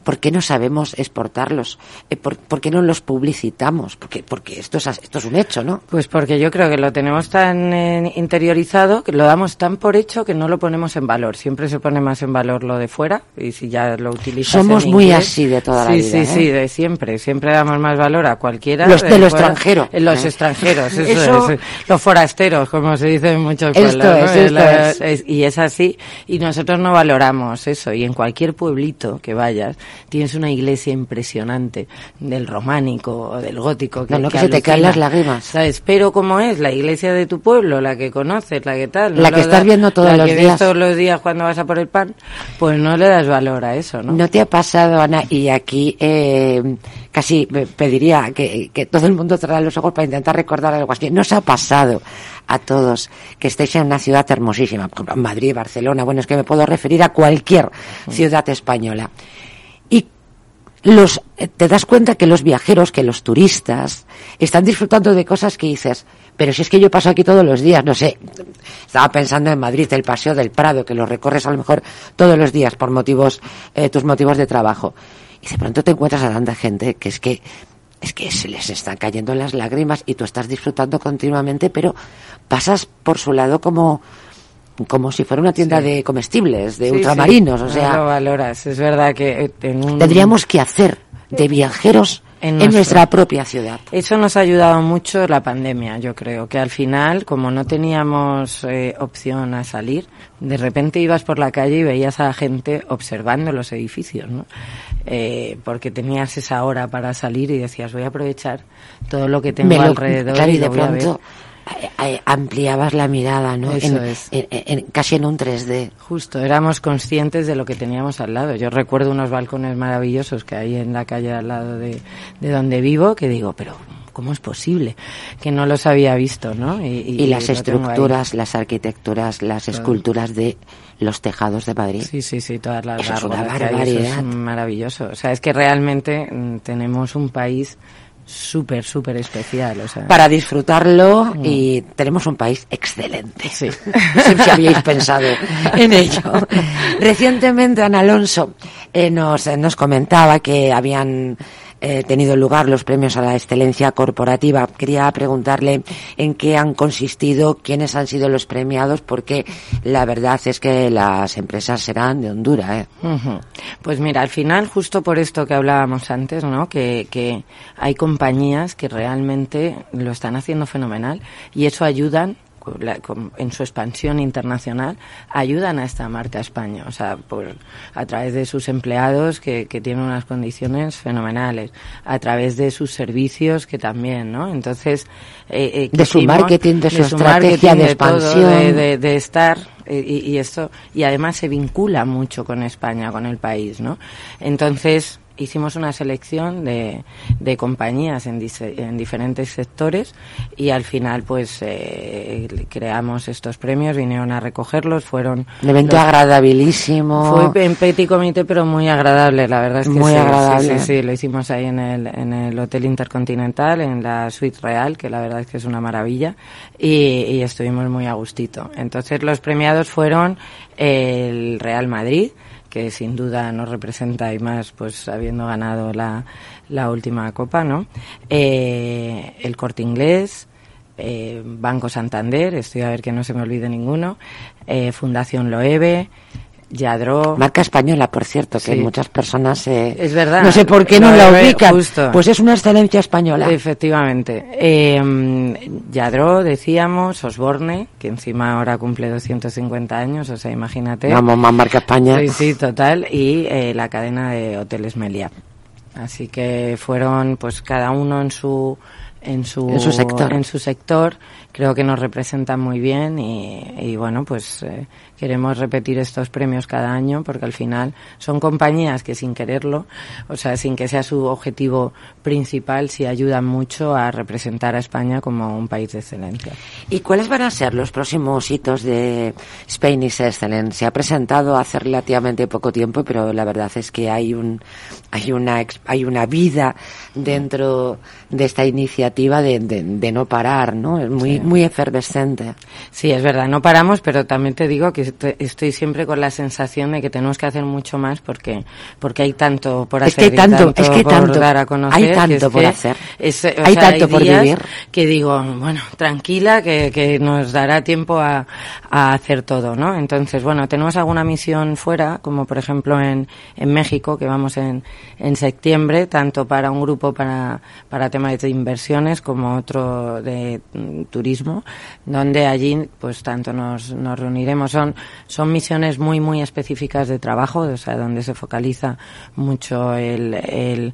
[SPEAKER 2] ¿Por qué no sabemos exportarlos? Eh, ¿Por, qué no los publicitamos? Porque, porque esto, es, esto es un hecho, ¿no?
[SPEAKER 11] Pues porque yo creo que lo tenemos tan eh, interiorizado, que lo damos tan por hecho que no lo ponemos en valor. Siempre se pone más en valor lo de fuera y si ya lo utilizas
[SPEAKER 2] Somos muy así de toda la vida.
[SPEAKER 11] Sí, sí, sí, de siempre. Siempre damos más valor a cualquiera.
[SPEAKER 2] Los de, lo extranjero.
[SPEAKER 11] Los extranjeros, eso, Es. Los forasteros, como se dice en muchos
[SPEAKER 2] pueblos.
[SPEAKER 11] Esto. Y es así. Y nosotros no valoramos eso. Y en cualquier pueblito que vayas, tienes una iglesia impresionante del románico o del gótico.
[SPEAKER 2] Que, no, que, se te caen las lágrimas.
[SPEAKER 11] ¿Sabes? Pero como es la iglesia de tu pueblo, la que conoces, la que tal.
[SPEAKER 2] la que estás viendo todos los días.
[SPEAKER 11] todos los días cuando vas a por el pan, pues no le das valor a eso, ¿no?
[SPEAKER 2] ¿No te ha pasado, Ana? Y aquí eh, casi pediría que, que todo el mundo cerrara los ojos para intentar recordar algo así. ¿No os ha pasado a todos que estéis en una ciudad hermosísima? Madrid, Barcelona, bueno, es que me puedo referir a cualquier ciudad española los, eh, te das cuenta que los viajeros, que los turistas, están disfrutando de cosas que dices, pero si es que yo paso aquí todos los días, no sé, estaba pensando en Madrid, el Paseo del Prado, que lo recorres a lo mejor todos los días por motivos, eh, tus motivos de trabajo. Y de pronto te encuentras a tanta gente que es que es que se les están cayendo las lágrimas y tú estás disfrutando continuamente, pero pasas por su lado como como si fuera una tienda de comestibles, de ultramarinos, o sea,
[SPEAKER 11] lo valoras. Es verdad que eh,
[SPEAKER 2] tendríamos que hacer de viajeros en, nuestra propia ciudad.
[SPEAKER 11] Eso nos ha ayudado mucho la pandemia, yo creo, que al final, como no teníamos eh, opción a salir, de repente ibas por la calle y veías a la gente observando los edificios, ¿no? Eh, porque tenías esa hora para salir y decías, voy a aprovechar todo lo que tengo alrededor y, de pronto
[SPEAKER 2] ampliabas la mirada, ¿no?
[SPEAKER 11] Eso es.
[SPEAKER 2] casi en un 3D.
[SPEAKER 11] Justo, éramos conscientes de lo que teníamos al lado. Yo recuerdo unos balcones maravillosos que hay en la calle al lado de, donde vivo, que digo, pero ¿cómo es posible? Que no los había visto, ¿no?
[SPEAKER 2] Y, las estructuras, las arquitecturas, las esculturas de los tejados de Madrid.
[SPEAKER 11] Sí, sí, sí, todas las
[SPEAKER 2] eso es una barbaridad.
[SPEAKER 11] es maravilloso. O sea, es que realmente mm, tenemos un país súper, súper especial. O sea.
[SPEAKER 2] Para disfrutarlo mm. y tenemos un país excelente. Sí. si habíais pensado en ello. Recientemente Ana Alonso eh, nos, nos comentaba que habían eh, tenido lugar los premios a la excelencia corporativa. Quería preguntarle en qué han consistido, quiénes han sido los premiados, porque la verdad es que las empresas serán de Honduras. ¿eh?
[SPEAKER 11] Pues mira, al final, justo por esto que hablábamos antes, ¿no? Que, que hay compañías que realmente lo están haciendo fenomenal y eso ayudan en su expansión internacional ayudan a esta marca España, o sea, por, a través de sus empleados que, que tienen unas condiciones fenomenales, a través de sus servicios que también, ¿no? Entonces,
[SPEAKER 2] eh, eh de su marketing, de su estrategia de, expansión,
[SPEAKER 11] de, de, estar eh, y, y, esto y además se vincula mucho con España, con el país, ¿no? Entonces hicimos una selección de, de compañías en, en, diferentes sectores y al final pues eh, creamos estos premios, vinieron a recogerlos, fueron...
[SPEAKER 2] Un evento agradabilísimo.
[SPEAKER 11] Fue en petit comité pero muy agradable, la verdad es que
[SPEAKER 2] muy agradable.
[SPEAKER 11] Sí, sí, lo hicimos ahí en el, en el Hotel Intercontinental, en la Suite Real, que la verdad es que es una maravilla y, y estuvimos muy a gustito. Entonces los premiados fueron el Real Madrid, que sin duda nos representa y más pues habiendo ganado la, la última copa, ¿no? Eh, el Corte Inglés, eh, Banco Santander, estoy a ver que no se me olvide ninguno, eh, Fundación Loewe, Yadro.
[SPEAKER 2] Marca española, por cierto, que muchas personas eh,
[SPEAKER 11] es verdad.
[SPEAKER 2] no sé por qué no la ubican. Pues es una excelencia española.
[SPEAKER 11] Efectivamente. Eh, Yadro, decíamos, Osborne, que encima ahora cumple 250 años, o sea, imagínate.
[SPEAKER 2] Vamos, más marca España.
[SPEAKER 11] Sí, sí, total. Y eh, la cadena de hoteles Melia. Así que fueron, pues, cada uno en su en su,
[SPEAKER 2] en su sector.
[SPEAKER 11] En su sector creo que nos representan muy bien y, y bueno, pues eh, queremos repetir estos premios cada año porque al final son compañías que sin quererlo, o sea, sin que sea su objetivo principal, sí ayudan mucho a representar a España como un país de excelencia.
[SPEAKER 2] ¿Y cuáles van a ser los próximos hitos de Spanish Excellence? Se ha presentado hace relativamente poco tiempo, pero la verdad es que hay un hay una hay una vida dentro de esta iniciativa de, de, no parar, ¿no? Es muy muy efervescente.
[SPEAKER 11] Sí, es verdad, no paramos, pero también te digo que estoy siempre con la sensación de que tenemos que hacer mucho más porque porque hay tanto por hacer,
[SPEAKER 2] es que tanto,
[SPEAKER 11] es
[SPEAKER 2] que tanto,
[SPEAKER 11] por dar a conocer,
[SPEAKER 2] hay tanto por hacer,
[SPEAKER 11] hay tanto por vivir, que digo, bueno, tranquila, que, que nos dará tiempo a, a hacer todo, ¿no? Entonces, bueno, tenemos alguna misión fuera, como por ejemplo en, en México, que vamos en, en septiembre, tanto para un grupo para, para temas de inversiones como otro de mm, donde allí, pues tanto nos, nos reuniremos. Son son misiones muy, muy específicas de trabajo, o sea, donde se focaliza mucho el, el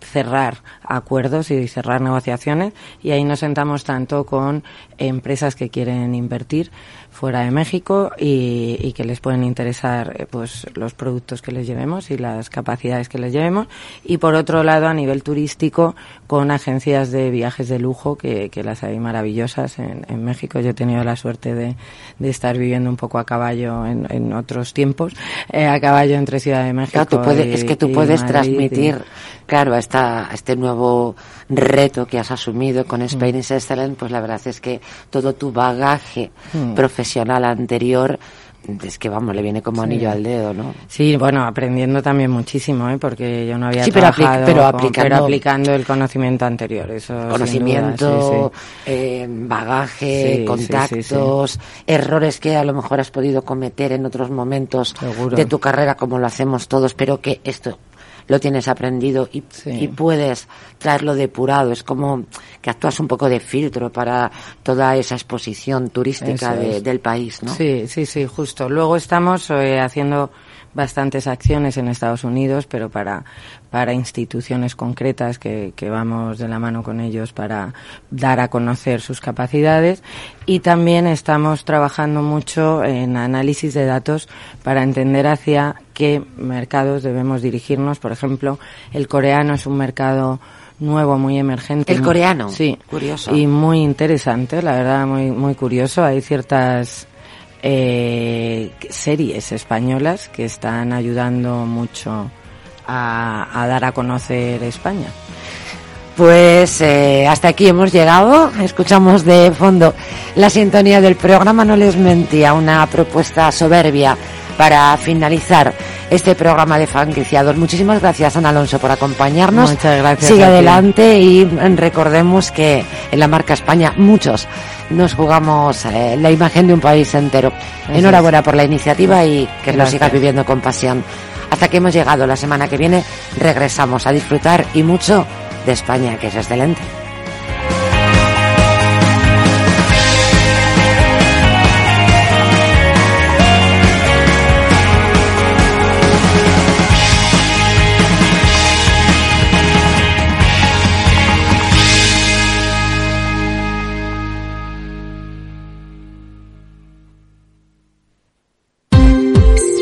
[SPEAKER 11] cerrar acuerdos y cerrar negociaciones y ahí nos sentamos tanto con empresas que quieren invertir fuera de México y, y, que les pueden interesar eh, pues los productos que les llevemos y las capacidades que les llevemos. Y por otro lado a nivel turístico con agencias de viajes de lujo que, que las hay maravillosas en, en, México. Yo he tenido la suerte de, de estar viviendo un poco a caballo en, en otros tiempos eh, a caballo entre Ciudad de México
[SPEAKER 2] claro, tú puedes, es que tú puedes transmitir claro a esta, este nuevo reto que has asumido con Spain is Excellent, pues la verdad es que todo tu bagaje
[SPEAKER 11] Mm.
[SPEAKER 2] profesional anterior es que vamos, le viene como
[SPEAKER 11] Sí.
[SPEAKER 2] anillo al dedo, ¿no?
[SPEAKER 11] Sí, bueno, aprendiendo también muchísimo, ¿eh? porque yo no había
[SPEAKER 2] Sí, pero apli-
[SPEAKER 11] trabajado,
[SPEAKER 2] pero
[SPEAKER 11] con-
[SPEAKER 2] aplicando-
[SPEAKER 11] pero aplicando el conocimiento anterior. Eso, duda,
[SPEAKER 2] Conocimiento,
[SPEAKER 11] sí,
[SPEAKER 2] eh, bagaje, contactos, errores que a lo mejor has podido cometer en otros momentos
[SPEAKER 11] Seguro.
[SPEAKER 2] de tu carrera, como lo hacemos todos, pero que esto lo tienes aprendido y, y puedes traerlo depurado. Es como que actúas un poco de filtro para toda esa exposición turística de- del país, ¿no?
[SPEAKER 11] Sí, sí, sí, justo. Luego estamos eh, haciendo bastantes acciones en Estados Unidos, pero para, para instituciones concretas que, que vamos de la mano con ellos para dar a conocer sus capacidades. Y también estamos trabajando mucho en análisis de datos para entender hacia qué mercados debemos dirigirnos. Por ejemplo, el coreano es un mercado nuevo, muy emergente.
[SPEAKER 2] El coreano,
[SPEAKER 11] Sí.
[SPEAKER 2] curioso.
[SPEAKER 11] Y muy interesante, la verdad, muy, muy curioso. Hay ciertas eh, series españolas que están ayudando mucho a, a dar a conocer España.
[SPEAKER 2] Pues eh, hasta aquí hemos llegado. Escuchamos de fondo la sintonía del programa. No les mentía, una propuesta soberbia para finalizar este programa de franquiciados. Muchísimas gracias, Ana Alonso, por acompañarnos.
[SPEAKER 11] Muchas gracias
[SPEAKER 2] Sigue adelante y recordemos que en la marca España muchos nos jugamos eh, la imagen de un país entero. Enhorabuena por la iniciativa y que lo sigas viviendo con pasión. Hasta que hemos llegado. La semana que viene regresamos a disfrutar y mucho de España, que es excelente.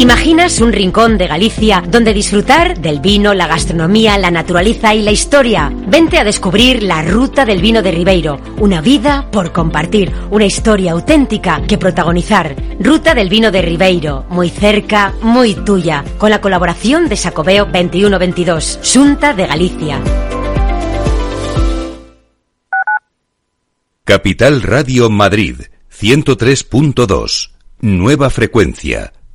[SPEAKER 12] ¿Imaginas un rincón de Galicia donde disfrutar del vino, la gastronomía, la naturaleza y la historia? Vente a descubrir la Ruta del Vino de Ribeiro, una vida por compartir, una historia auténtica que protagonizar. Ruta del Vino de Ribeiro, muy cerca, muy tuya, con la colaboración de Sacobeo 2122, Junta de Galicia.
[SPEAKER 1] Capital Radio Madrid 103.2. Nueva frecuencia.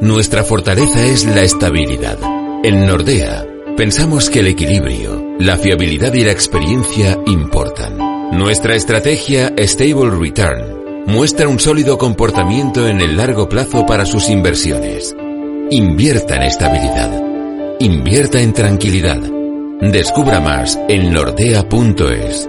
[SPEAKER 13] nuestra fortaleza es la estabilidad. En Nordea, pensamos que el equilibrio, la fiabilidad y la experiencia importan. Nuestra estrategia Stable Return muestra un sólido comportamiento en el largo plazo para sus inversiones. Invierta en estabilidad. Invierta en tranquilidad. Descubra más en nordea.es.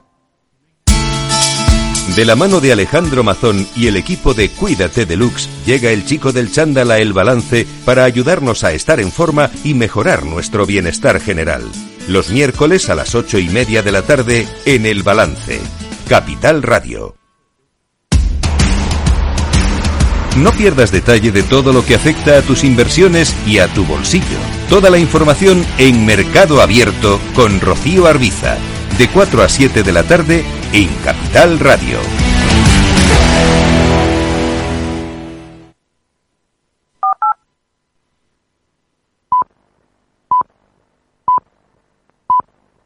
[SPEAKER 1] De la mano de Alejandro Mazón y el equipo de Cuídate Deluxe, llega el chico del chándal a El Balance para ayudarnos a estar en forma y mejorar nuestro bienestar general. Los miércoles a las ocho y media de la tarde en El Balance. Capital Radio. No pierdas detalle de todo lo que afecta a tus inversiones y a tu bolsillo. Toda la información en Mercado Abierto con Rocío Arbiza, de 4 a 7 de la tarde en Capital Radio.